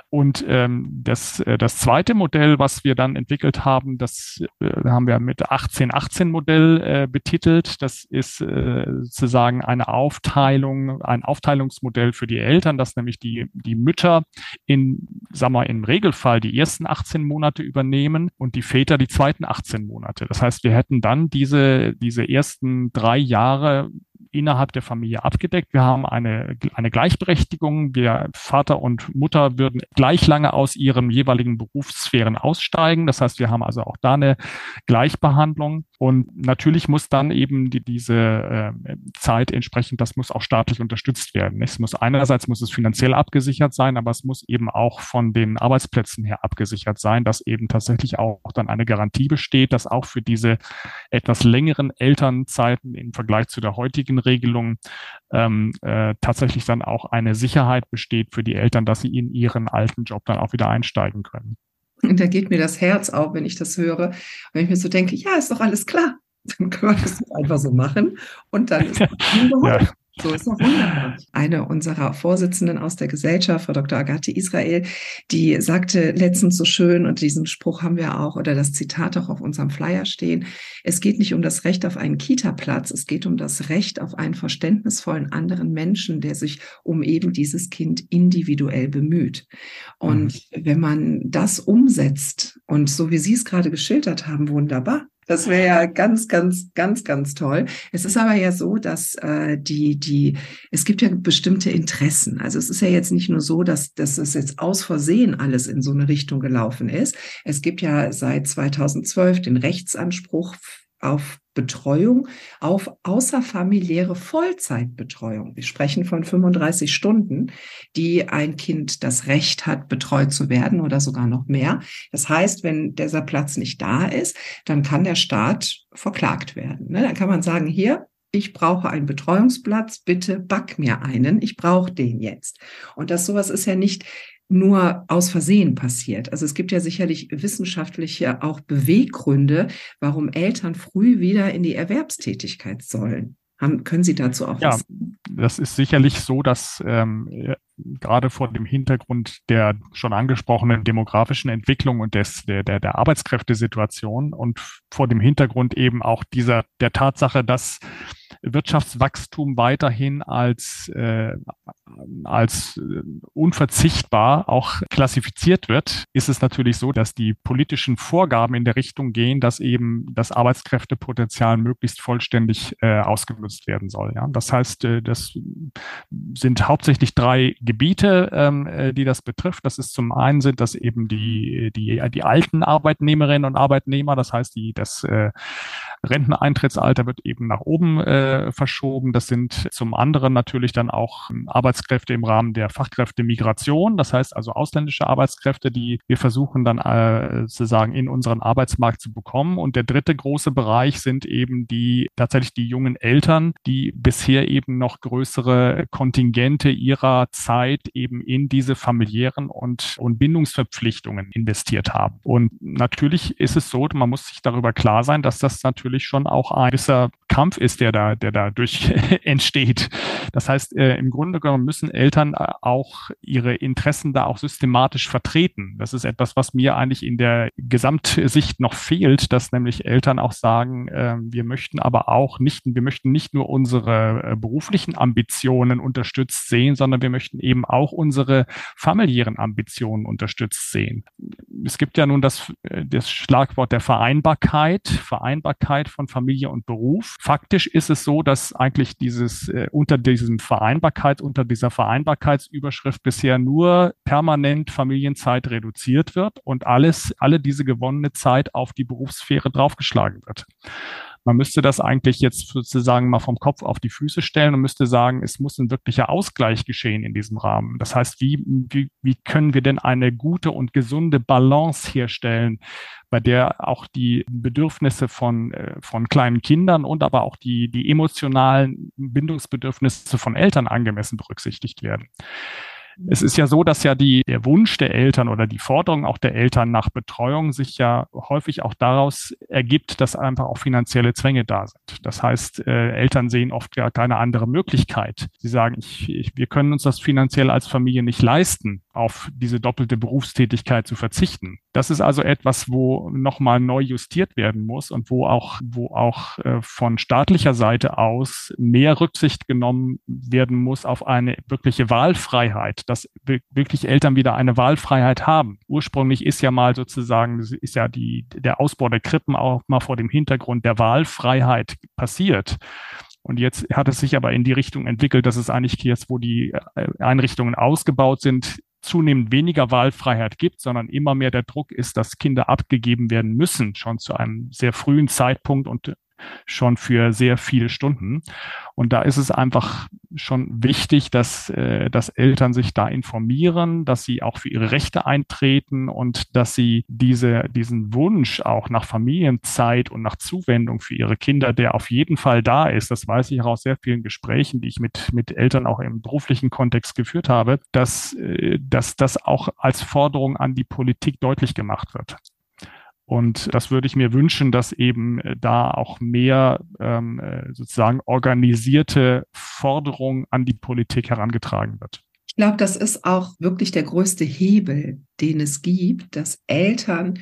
Und ähm, das, äh, das zweite Modell, was wir dann entwickelt haben, das äh, haben wir mit 1818-Modell äh, betitelt. Das ist äh, sozusagen eine Aufteilung, ein Aufteilungsmodell für die Eltern, dass nämlich die, die Mütter in, sagen wir, im Regelfall die ersten 18 Monate übernehmen und die Väter die zweiten 18 Monate. Das heißt, wir hätten dann diese, diese ersten drei Jahre innerhalb der Familie abgedeckt. Wir haben eine, eine Gleichberechtigung. Wir, Vater und Mutter würden gleich lange aus ihren jeweiligen Berufssphären aussteigen. Das heißt, wir haben also auch da eine Gleichbehandlung. Und natürlich muss dann eben die, diese äh, Zeit entsprechend, das muss auch staatlich unterstützt werden. Es muss einerseits muss es finanziell abgesichert sein, aber es muss eben auch von den Arbeitsplätzen her abgesichert sein, dass eben tatsächlich auch dann eine Garantie besteht, dass auch für diese etwas längeren Elternzeiten im Vergleich zu der heutigen Regelung ähm, äh, tatsächlich dann auch eine Sicherheit besteht für die Eltern, dass sie in ihren alten Job dann auch wieder einsteigen können. Und da geht mir das Herz auf, wenn ich das höre. Wenn ich mir so denke, ja, ist doch alles klar. Dann können wir das einfach so machen. Und dann ist das ja. So ist doch wunderbar. Eine unserer Vorsitzenden aus der Gesellschaft, Frau Dr. Agathe Israel, die sagte letztens so schön, und diesen Spruch haben wir auch, oder das Zitat auch auf unserem Flyer stehen, es geht nicht um das Recht auf einen Kita-Platz, es geht um das Recht auf einen verständnisvollen anderen Menschen, der sich um eben dieses Kind individuell bemüht. Und mhm. wenn man das umsetzt, und so wie Sie es gerade geschildert haben, wunderbar, das wäre ja ganz, ganz, ganz, ganz toll. Es ist aber ja so, dass äh, die, die, es gibt ja bestimmte Interessen. Also es ist ja jetzt nicht nur so, dass, dass es jetzt aus Versehen alles in so eine Richtung gelaufen ist. Es gibt ja seit 2012 den Rechtsanspruch auf Betreuung, auf außerfamiliäre Vollzeitbetreuung. Wir sprechen von 35 Stunden, die ein Kind das Recht hat, betreut zu werden oder sogar noch mehr. Das heißt, wenn dieser Platz nicht da ist, dann kann der Staat verklagt werden. Ne? Dann kann man sagen, hier, ich brauche einen Betreuungsplatz, bitte back mir einen, ich brauche den jetzt. Und das sowas ist ja nicht nur aus Versehen passiert. Also es gibt ja sicherlich wissenschaftliche auch Beweggründe, warum Eltern früh wieder in die Erwerbstätigkeit sollen. Haben, können Sie dazu auch ja, was sagen? Das ist sicherlich so, dass ähm, gerade vor dem Hintergrund der schon angesprochenen demografischen Entwicklung und des, der, der, der Arbeitskräftesituation und vor dem Hintergrund eben auch dieser der Tatsache, dass Wirtschaftswachstum weiterhin als, äh, als äh, unverzichtbar auch klassifiziert wird, ist es natürlich so, dass die politischen Vorgaben in der Richtung gehen, dass eben das Arbeitskräftepotenzial möglichst vollständig äh, ausgenutzt werden soll. Ja? Das heißt, äh, das sind hauptsächlich drei Gebiete, ähm, äh, die das betrifft. Das ist zum einen sind das eben die, die, die alten Arbeitnehmerinnen und Arbeitnehmer, das heißt, die, das äh, Renteneintrittsalter wird eben nach oben äh, verschoben. Das sind zum anderen natürlich dann auch Arbeitskräfte im Rahmen der Fachkräftemigration. Das heißt also ausländische Arbeitskräfte, die wir versuchen dann äh, sozusagen in unseren Arbeitsmarkt zu bekommen. Und der dritte große Bereich sind eben die tatsächlich die jungen Eltern, die bisher eben noch größere Kontingente ihrer Zeit eben in diese familiären und, und Bindungsverpflichtungen investiert haben. Und natürlich ist es so, man muss sich darüber klar sein, dass das natürlich natürlich schon auch ein gewisser Kampf ist, der da, der dadurch entsteht. Das heißt, äh, im Grunde genommen müssen Eltern äh, auch ihre Interessen da auch systematisch vertreten. Das ist etwas, was mir eigentlich in der Gesamtsicht noch fehlt, dass nämlich Eltern auch sagen, äh, wir möchten aber auch nicht, wir möchten nicht nur unsere äh, beruflichen Ambitionen unterstützt sehen, sondern wir möchten eben auch unsere familiären Ambitionen unterstützt sehen. Es gibt ja nun das, äh, das Schlagwort der Vereinbarkeit. Vereinbarkeit Vereinbarkeit von Familie und Beruf. Faktisch ist es so, dass eigentlich dieses äh, unter diesem Vereinbarkeit, unter dieser Vereinbarkeitsüberschrift bisher nur permanent Familienzeit reduziert wird und alles, alle diese gewonnene Zeit auf die Berufssphäre draufgeschlagen wird. Man müsste das eigentlich jetzt sozusagen mal vom Kopf auf die Füße stellen und müsste sagen, es muss ein wirklicher Ausgleich geschehen in diesem Rahmen. Das heißt, wie, wie, wie können wir denn eine gute und gesunde Balance herstellen, bei der auch die Bedürfnisse von, äh, von kleinen Kindern und aber auch die, die emotionalen Bindungsbedürfnisse von Eltern angemessen berücksichtigt werden. Es ist ja so, dass ja die, der Wunsch der Eltern oder die Forderung auch der Eltern nach Betreuung sich ja häufig auch daraus ergibt, dass einfach auch finanzielle Zwänge da sind. Das heißt, äh, Eltern sehen oft ja keine andere Möglichkeit. Sie sagen, ich, ich, wir können uns das finanziell als Familie nicht leisten, auf diese doppelte Berufstätigkeit zu verzichten. Das ist also etwas, wo nochmal neu justiert werden muss und wo auch, wo auch äh, von staatlicher Seite aus mehr Rücksicht genommen werden muss auf eine wirkliche Wahlfreiheit, dass wirklich Eltern wieder eine Wahlfreiheit haben. Ursprünglich ist ja mal sozusagen, ist ja die, der Ausbau der Krippen auch mal vor dem Hintergrund der Wahlfreiheit passiert. Und jetzt hat es sich aber in die Richtung entwickelt, dass es eigentlich jetzt, wo die äh, Einrichtungen ausgebaut sind, zunehmend weniger Wahlfreiheit gibt, sondern immer mehr der Druck ist, dass Kinder abgegeben werden müssen, schon zu einem sehr frühen Zeitpunkt und schon für sehr viele Stunden. Und da ist es einfach schon wichtig, dass, äh, dass Eltern sich da informieren, dass sie auch für ihre Rechte eintreten und dass sie diese, diesen Wunsch auch nach Familienzeit und nach Zuwendung für ihre Kinder, der auf jeden Fall da ist, das weiß ich auch aus sehr vielen Gesprächen, die ich mit, mit Eltern auch im beruflichen Kontext geführt habe, dass, äh, dass das auch als Forderung an die Politik deutlich gemacht wird. Und das würde ich mir wünschen, dass eben äh, da auch mehr ähm, äh, sozusagen organisierte Forderungen an die Politik herangetragen wird. Ich glaube, das ist auch wirklich der größte Hebel, den es gibt, dass Eltern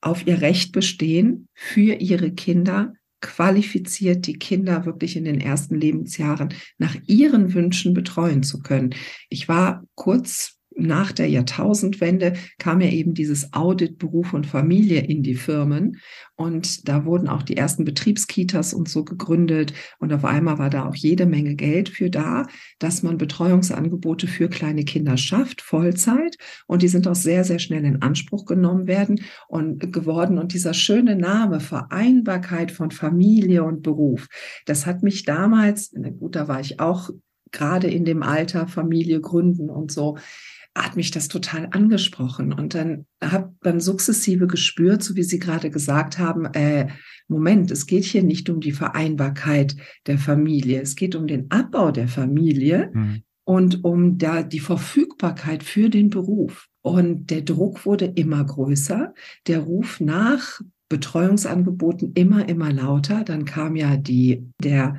auf ihr Recht bestehen, für ihre Kinder qualifiziert die Kinder wirklich in den ersten Lebensjahren nach ihren Wünschen betreuen zu können. Ich war kurz nach der Jahrtausendwende kam ja eben dieses Audit Beruf und Familie in die Firmen. Und da wurden auch die ersten Betriebskitas und so gegründet. Und auf einmal war da auch jede Menge Geld für da, dass man Betreuungsangebote für kleine Kinder schafft, Vollzeit. Und die sind auch sehr, sehr schnell in Anspruch genommen werden und geworden. Und dieser schöne Name Vereinbarkeit von Familie und Beruf, das hat mich damals, gut, da war ich auch gerade in dem Alter Familie gründen und so, hat mich das total angesprochen. Und dann habe dann sukzessive gespürt, so wie Sie gerade gesagt haben, äh, Moment, es geht hier nicht um die Vereinbarkeit der Familie, es geht um den Abbau der Familie mhm. und um da die Verfügbarkeit für den Beruf. Und der Druck wurde immer größer, der Ruf nach Betreuungsangeboten immer, immer lauter. Dann kam ja die, der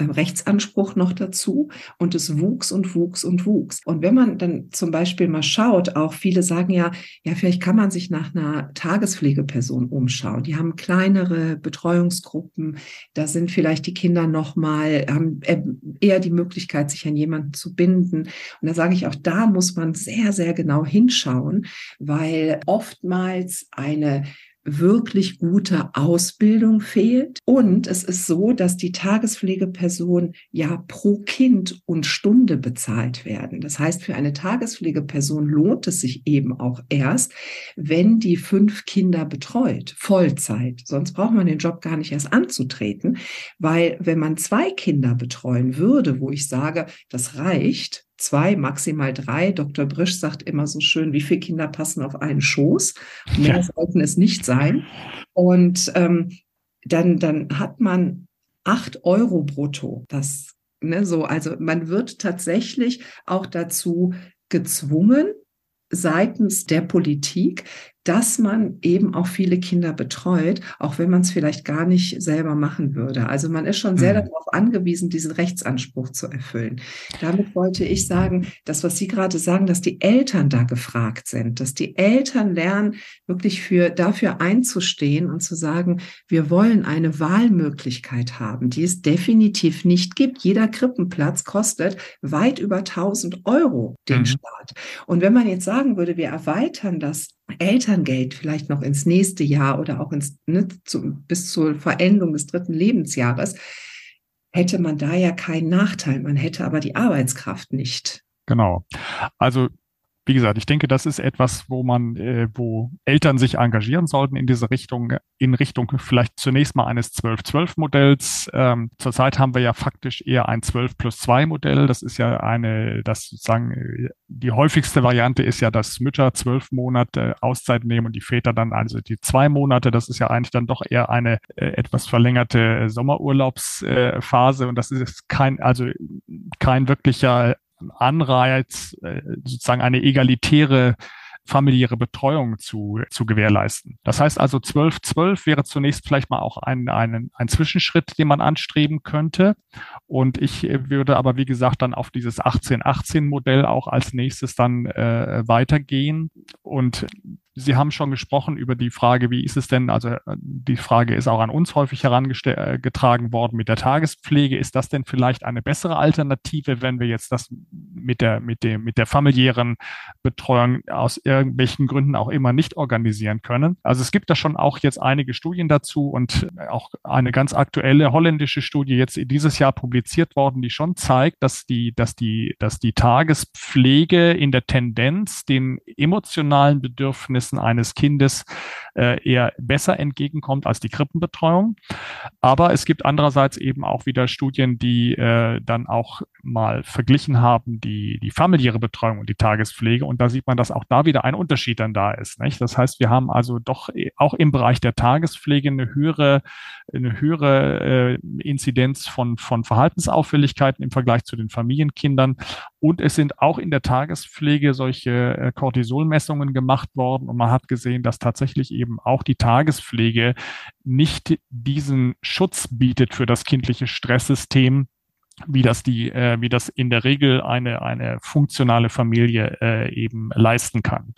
Rechtsanspruch noch dazu und es wuchs und wuchs und wuchs. Und wenn man dann zum Beispiel mal schaut, auch viele sagen ja, ja, vielleicht kann man sich nach einer Tagespflegeperson umschauen. Die haben kleinere Betreuungsgruppen, da sind vielleicht die Kinder noch mal, haben eher die Möglichkeit, sich an jemanden zu binden. Und da sage ich auch, da muss man sehr, sehr genau hinschauen, weil oftmals eine wirklich gute Ausbildung fehlt. Und es ist so, dass die Tagespflegeperson ja pro Kind und Stunde bezahlt werden. Das heißt, für eine Tagespflegeperson lohnt es sich eben auch erst, wenn die fünf Kinder betreut, Vollzeit. Sonst braucht man den Job gar nicht erst anzutreten, weil wenn man zwei Kinder betreuen würde, wo ich sage, das reicht, zwei, maximal drei. Dr. Brisch sagt immer so schön, wie viele Kinder passen auf einen Schoß. Mehr ja. sollten es nicht sein. Und ähm, dann, dann hat man acht Euro brutto. Das, ne, so, also man wird tatsächlich auch dazu gezwungen, seitens der Politik, dass man eben auch viele Kinder betreut, auch wenn man es vielleicht gar nicht selber machen würde. Also man ist schon sehr mhm. darauf angewiesen, diesen Rechtsanspruch zu erfüllen. Damit wollte ich sagen, das, was Sie gerade sagen, dass die Eltern da gefragt sind, dass die Eltern lernen, wirklich für, dafür einzustehen und zu sagen, wir wollen eine Wahlmöglichkeit haben, die es definitiv nicht gibt. Jeder Krippenplatz kostet weit über 1000 Euro den mhm. Staat. Und wenn man jetzt sagen würde, wir erweitern das Elterngeld vielleicht noch ins nächste Jahr oder auch ins, ne, zu, bis zur Verendung des dritten Lebensjahres, hätte man da ja keinen Nachteil. Man hätte aber die Arbeitskraft nicht. Genau. Also wie gesagt, ich denke, das ist etwas, wo man, äh, wo Eltern sich engagieren sollten in diese Richtung, in Richtung vielleicht zunächst mal eines 12-12-Modells. Ähm, zurzeit haben wir ja faktisch eher ein 12 plus 2 Modell. Das ist ja eine, das sozusagen, äh, die häufigste Variante ist ja, dass Mütter zwölf Monate Auszeit nehmen und die Väter dann also die zwei Monate. Das ist ja eigentlich dann doch eher eine äh, etwas verlängerte Sommerurlaubsphase und das ist kein, also kein wirklicher Anreiz, äh, sozusagen eine egalitäre familiäre Betreuung zu, zu gewährleisten. Das heißt also 12, 12 wäre zunächst vielleicht mal auch ein, ein, ein Zwischenschritt, den man anstreben könnte. Und ich würde aber, wie gesagt, dann auf dieses 18-18-Modell auch als nächstes dann äh, weitergehen. Und Sie haben schon gesprochen über die Frage, wie ist es denn, also äh, die Frage ist auch an uns häufig herangetragen äh, worden mit der Tagespflege. Ist das denn vielleicht eine bessere Alternative, wenn wir jetzt das mit der, mit dem, mit der familiären Betreuung aus irgendwelchen Gründen auch immer nicht organisieren können? Also es gibt da schon auch jetzt einige Studien dazu und auch eine ganz aktuelle holländische Studie jetzt dieses Jahr publiziert worden, die schon zeigt, dass die, dass die, dass die Tagespflege in der Tendenz den emotionalen Bedürfnissen Bedürfnissen eines Kindes äh, eher besser entgegenkommt als die Krippenbetreuung. Aber es gibt andererseits eben auch wieder Studien, die äh, dann auch mal verglichen haben, die, die familiäre Betreuung und die Tagespflege. Und da sieht man, dass auch da wieder ein Unterschied dann da ist. Nicht? Das heißt, wir haben also doch äh, auch im Bereich der Tagespflege eine höhere, eine höhere äh, Inzidenz von, von Verhaltensauffälligkeiten im Vergleich zu den Familienkindern. Und es sind auch in der Tagespflege solche äh, Cortisolmessungen gemacht worden. Und man hat gesehen, dass tatsächlich eben auch die Tagespflege nicht diesen Schutz bietet für das kindliche Stresssystem, wie das die, äh, wie das in der Regel eine eine funktionale Familie äh, eben leisten kann.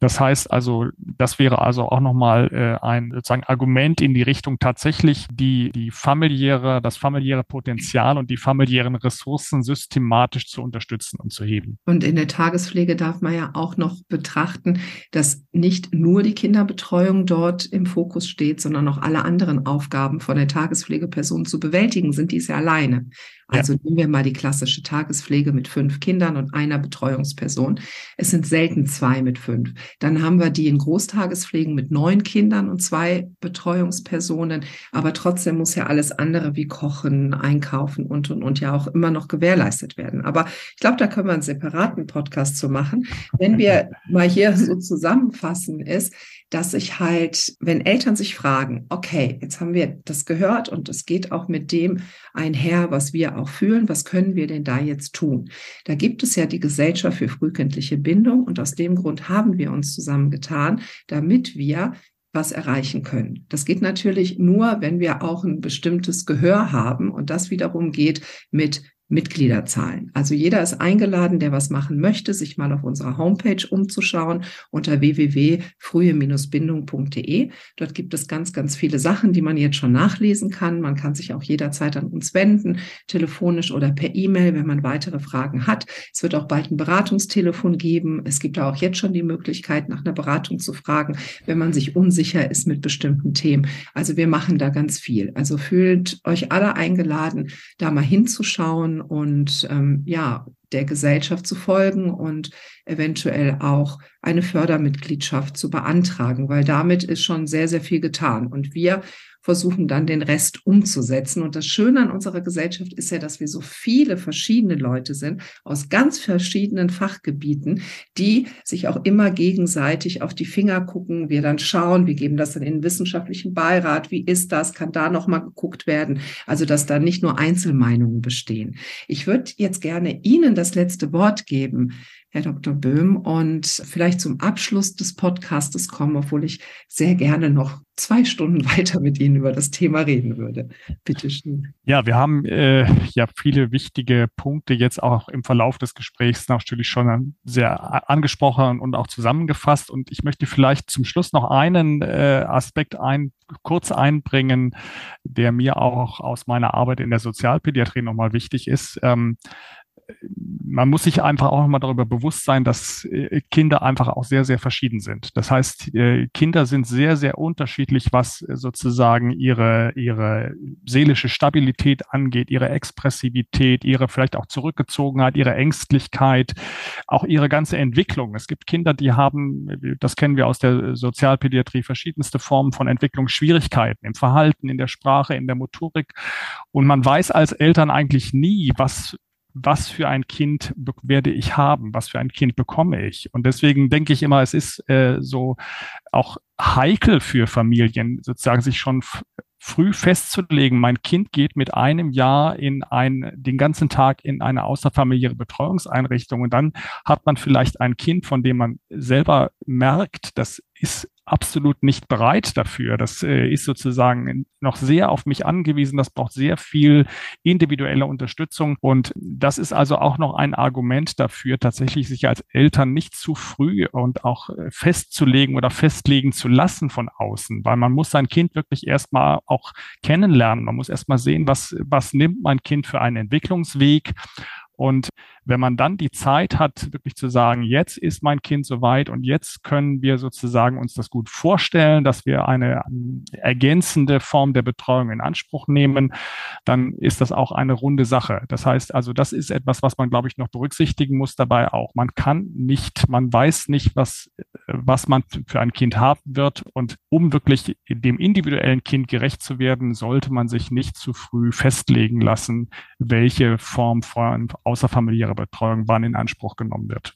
Das heißt also, das wäre also auch nochmal äh, ein sozusagen Argument in die Richtung tatsächlich die die familiäre, das familiäre Potenzial und die familiären Ressourcen systematisch zu unterstützen und zu heben. Und in der Tagespflege darf man ja auch noch betrachten, dass nicht nur die Kinderbetreuung dort im Fokus steht, sondern auch alle anderen Aufgaben von der Tagespflegeperson zu bewältigen sind, die ist ja alleine. Also ja. nehmen wir mal die klassische Tagespflege mit fünf Kindern und einer Betreuungsperson. Es sind selten zwei mit fünf. Dann haben wir die in Großtagespflegen mit neun Kindern und zwei Betreuungspersonen. Aber trotzdem muss ja alles andere wie Kochen, Einkaufen und, und, und ja auch immer noch gewährleistet werden. Aber ich glaube, da können wir einen separaten Podcast zu machen. Wenn wir mal hier so zusammenfassen ist, dass ich halt, wenn Eltern sich fragen, okay, jetzt haben wir das gehört und es geht auch mit dem einher, was wir auch fühlen, was können wir denn da jetzt tun? Da gibt es ja die Gesellschaft für frühkindliche Bindung und aus dem Grund haben wir uns zusammengetan, damit wir was erreichen können. Das geht natürlich nur, wenn wir auch ein bestimmtes Gehör haben und das wiederum geht mit Mitgliederzahlen. Also jeder ist eingeladen, der was machen möchte, sich mal auf unserer Homepage umzuschauen unter www.frühe-bindung.de. Dort gibt es ganz, ganz viele Sachen, die man jetzt schon nachlesen kann. Man kann sich auch jederzeit an uns wenden, telefonisch oder per E-Mail, wenn man weitere Fragen hat. Es wird auch bald ein Beratungstelefon geben. Es gibt auch jetzt schon die Möglichkeit, nach einer Beratung zu fragen, wenn man sich unsicher ist mit bestimmten Themen. Also wir machen da ganz viel. Also fühlt euch alle eingeladen, da mal hinzuschauen und ähm, ja, der Gesellschaft zu folgen und eventuell auch eine Fördermitgliedschaft zu beantragen, weil damit ist schon sehr, sehr viel getan. Und wir versuchen dann den Rest umzusetzen. Und das Schöne an unserer Gesellschaft ist ja, dass wir so viele verschiedene Leute sind aus ganz verschiedenen Fachgebieten, die sich auch immer gegenseitig auf die Finger gucken. Wir dann schauen, wir geben das dann in den wissenschaftlichen Beirat. Wie ist das? Kann da nochmal geguckt werden? Also, dass da nicht nur Einzelmeinungen bestehen. Ich würde jetzt gerne Ihnen das letzte Wort geben. Herr Dr. Böhm, und vielleicht zum Abschluss des Podcastes kommen, obwohl ich sehr gerne noch zwei Stunden weiter mit Ihnen über das Thema reden würde. Bitte schön. Ja, wir haben äh, ja viele wichtige Punkte jetzt auch im Verlauf des Gesprächs natürlich schon sehr angesprochen und auch zusammengefasst. Und ich möchte vielleicht zum Schluss noch einen äh, Aspekt ein, kurz einbringen, der mir auch aus meiner Arbeit in der Sozialpädiatrie nochmal wichtig ist. Ähm, man muss sich einfach auch mal darüber bewusst sein, dass äh, Kinder einfach auch sehr, sehr verschieden sind. Das heißt, äh, Kinder sind sehr, sehr unterschiedlich, was sozusagen ihre, ihre seelische Stabilität angeht, ihre Expressivität, ihre vielleicht auch Zurückgezogenheit, ihre Ängstlichkeit, auch ihre ganze Entwicklung. Es gibt Kinder, die haben, das kennen wir aus der Sozialpädiatrie, verschiedenste Formen von Entwicklungsschwierigkeiten im Verhalten, in der Sprache, in der Motorik. Und man weiß als Eltern eigentlich nie, was was für ein Kind werde ich haben, was für ein Kind bekomme ich. Und deswegen denke ich immer, es ist äh, so auch heikel für Familien, sozusagen sich schon früh festzulegen, mein Kind geht mit einem Jahr in ein, den ganzen Tag in eine außerfamiliäre Betreuungseinrichtung und dann hat man vielleicht ein Kind, von dem man selber merkt, das ist absolut nicht bereit dafür. Das äh, ist sozusagen noch sehr auf mich angewiesen. Das braucht sehr viel individuelle Unterstützung. Und das ist also auch noch ein Argument dafür, tatsächlich sich als Eltern nicht zu früh und auch äh, festzulegen oder festlegen zu lassen von außen, weil man muss sein Kind wirklich erstmal auch kennenlernen. Man muss erstmal sehen, was, was nimmt mein Kind für einen Entwicklungsweg und wenn man dann die Zeit hat, wirklich zu sagen, jetzt ist mein Kind soweit und jetzt können wir sozusagen uns das gut vorstellen, dass wir eine ergänzende Form der Betreuung in Anspruch nehmen, dann ist das auch eine runde Sache. Das heißt also, das ist etwas, was man, glaube ich, noch berücksichtigen muss dabei auch. Man kann nicht, man weiß nicht, was, was man für ein Kind haben wird. Und um wirklich dem individuellen Kind gerecht zu werden, sollte man sich nicht zu früh festlegen lassen, welche Form von außerfamiliärer Betreuung wann in Anspruch genommen wird.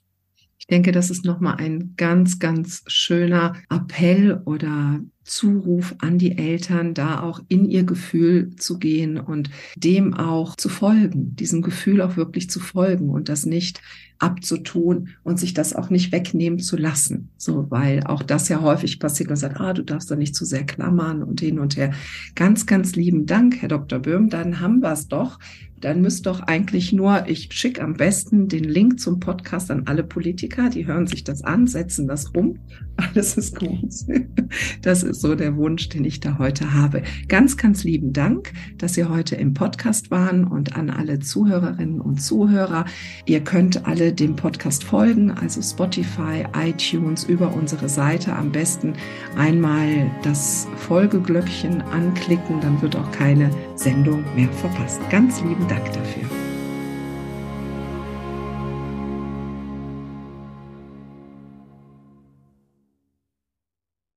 Ich denke, das ist nochmal ein ganz, ganz schöner Appell oder Zuruf an die Eltern, da auch in ihr Gefühl zu gehen und dem auch zu folgen, diesem Gefühl auch wirklich zu folgen und das nicht abzutun und sich das auch nicht wegnehmen zu lassen. So, weil auch das ja häufig passiert und sagt, ah, du darfst da nicht zu sehr klammern und hin und her. Ganz, ganz lieben Dank, Herr Dr. Böhm. Dann haben wir es doch dann müsst doch eigentlich nur, ich schicke am besten den Link zum Podcast an alle Politiker, die hören sich das an, setzen das um. Alles ist gut. Das ist so der Wunsch, den ich da heute habe. Ganz, ganz lieben Dank, dass Sie heute im Podcast waren und an alle Zuhörerinnen und Zuhörer. Ihr könnt alle dem Podcast folgen, also Spotify, iTunes, über unsere Seite am besten einmal das Folgeglöckchen anklicken, dann wird auch keine Sendung mehr verpasst. Ganz lieben Dank dafür.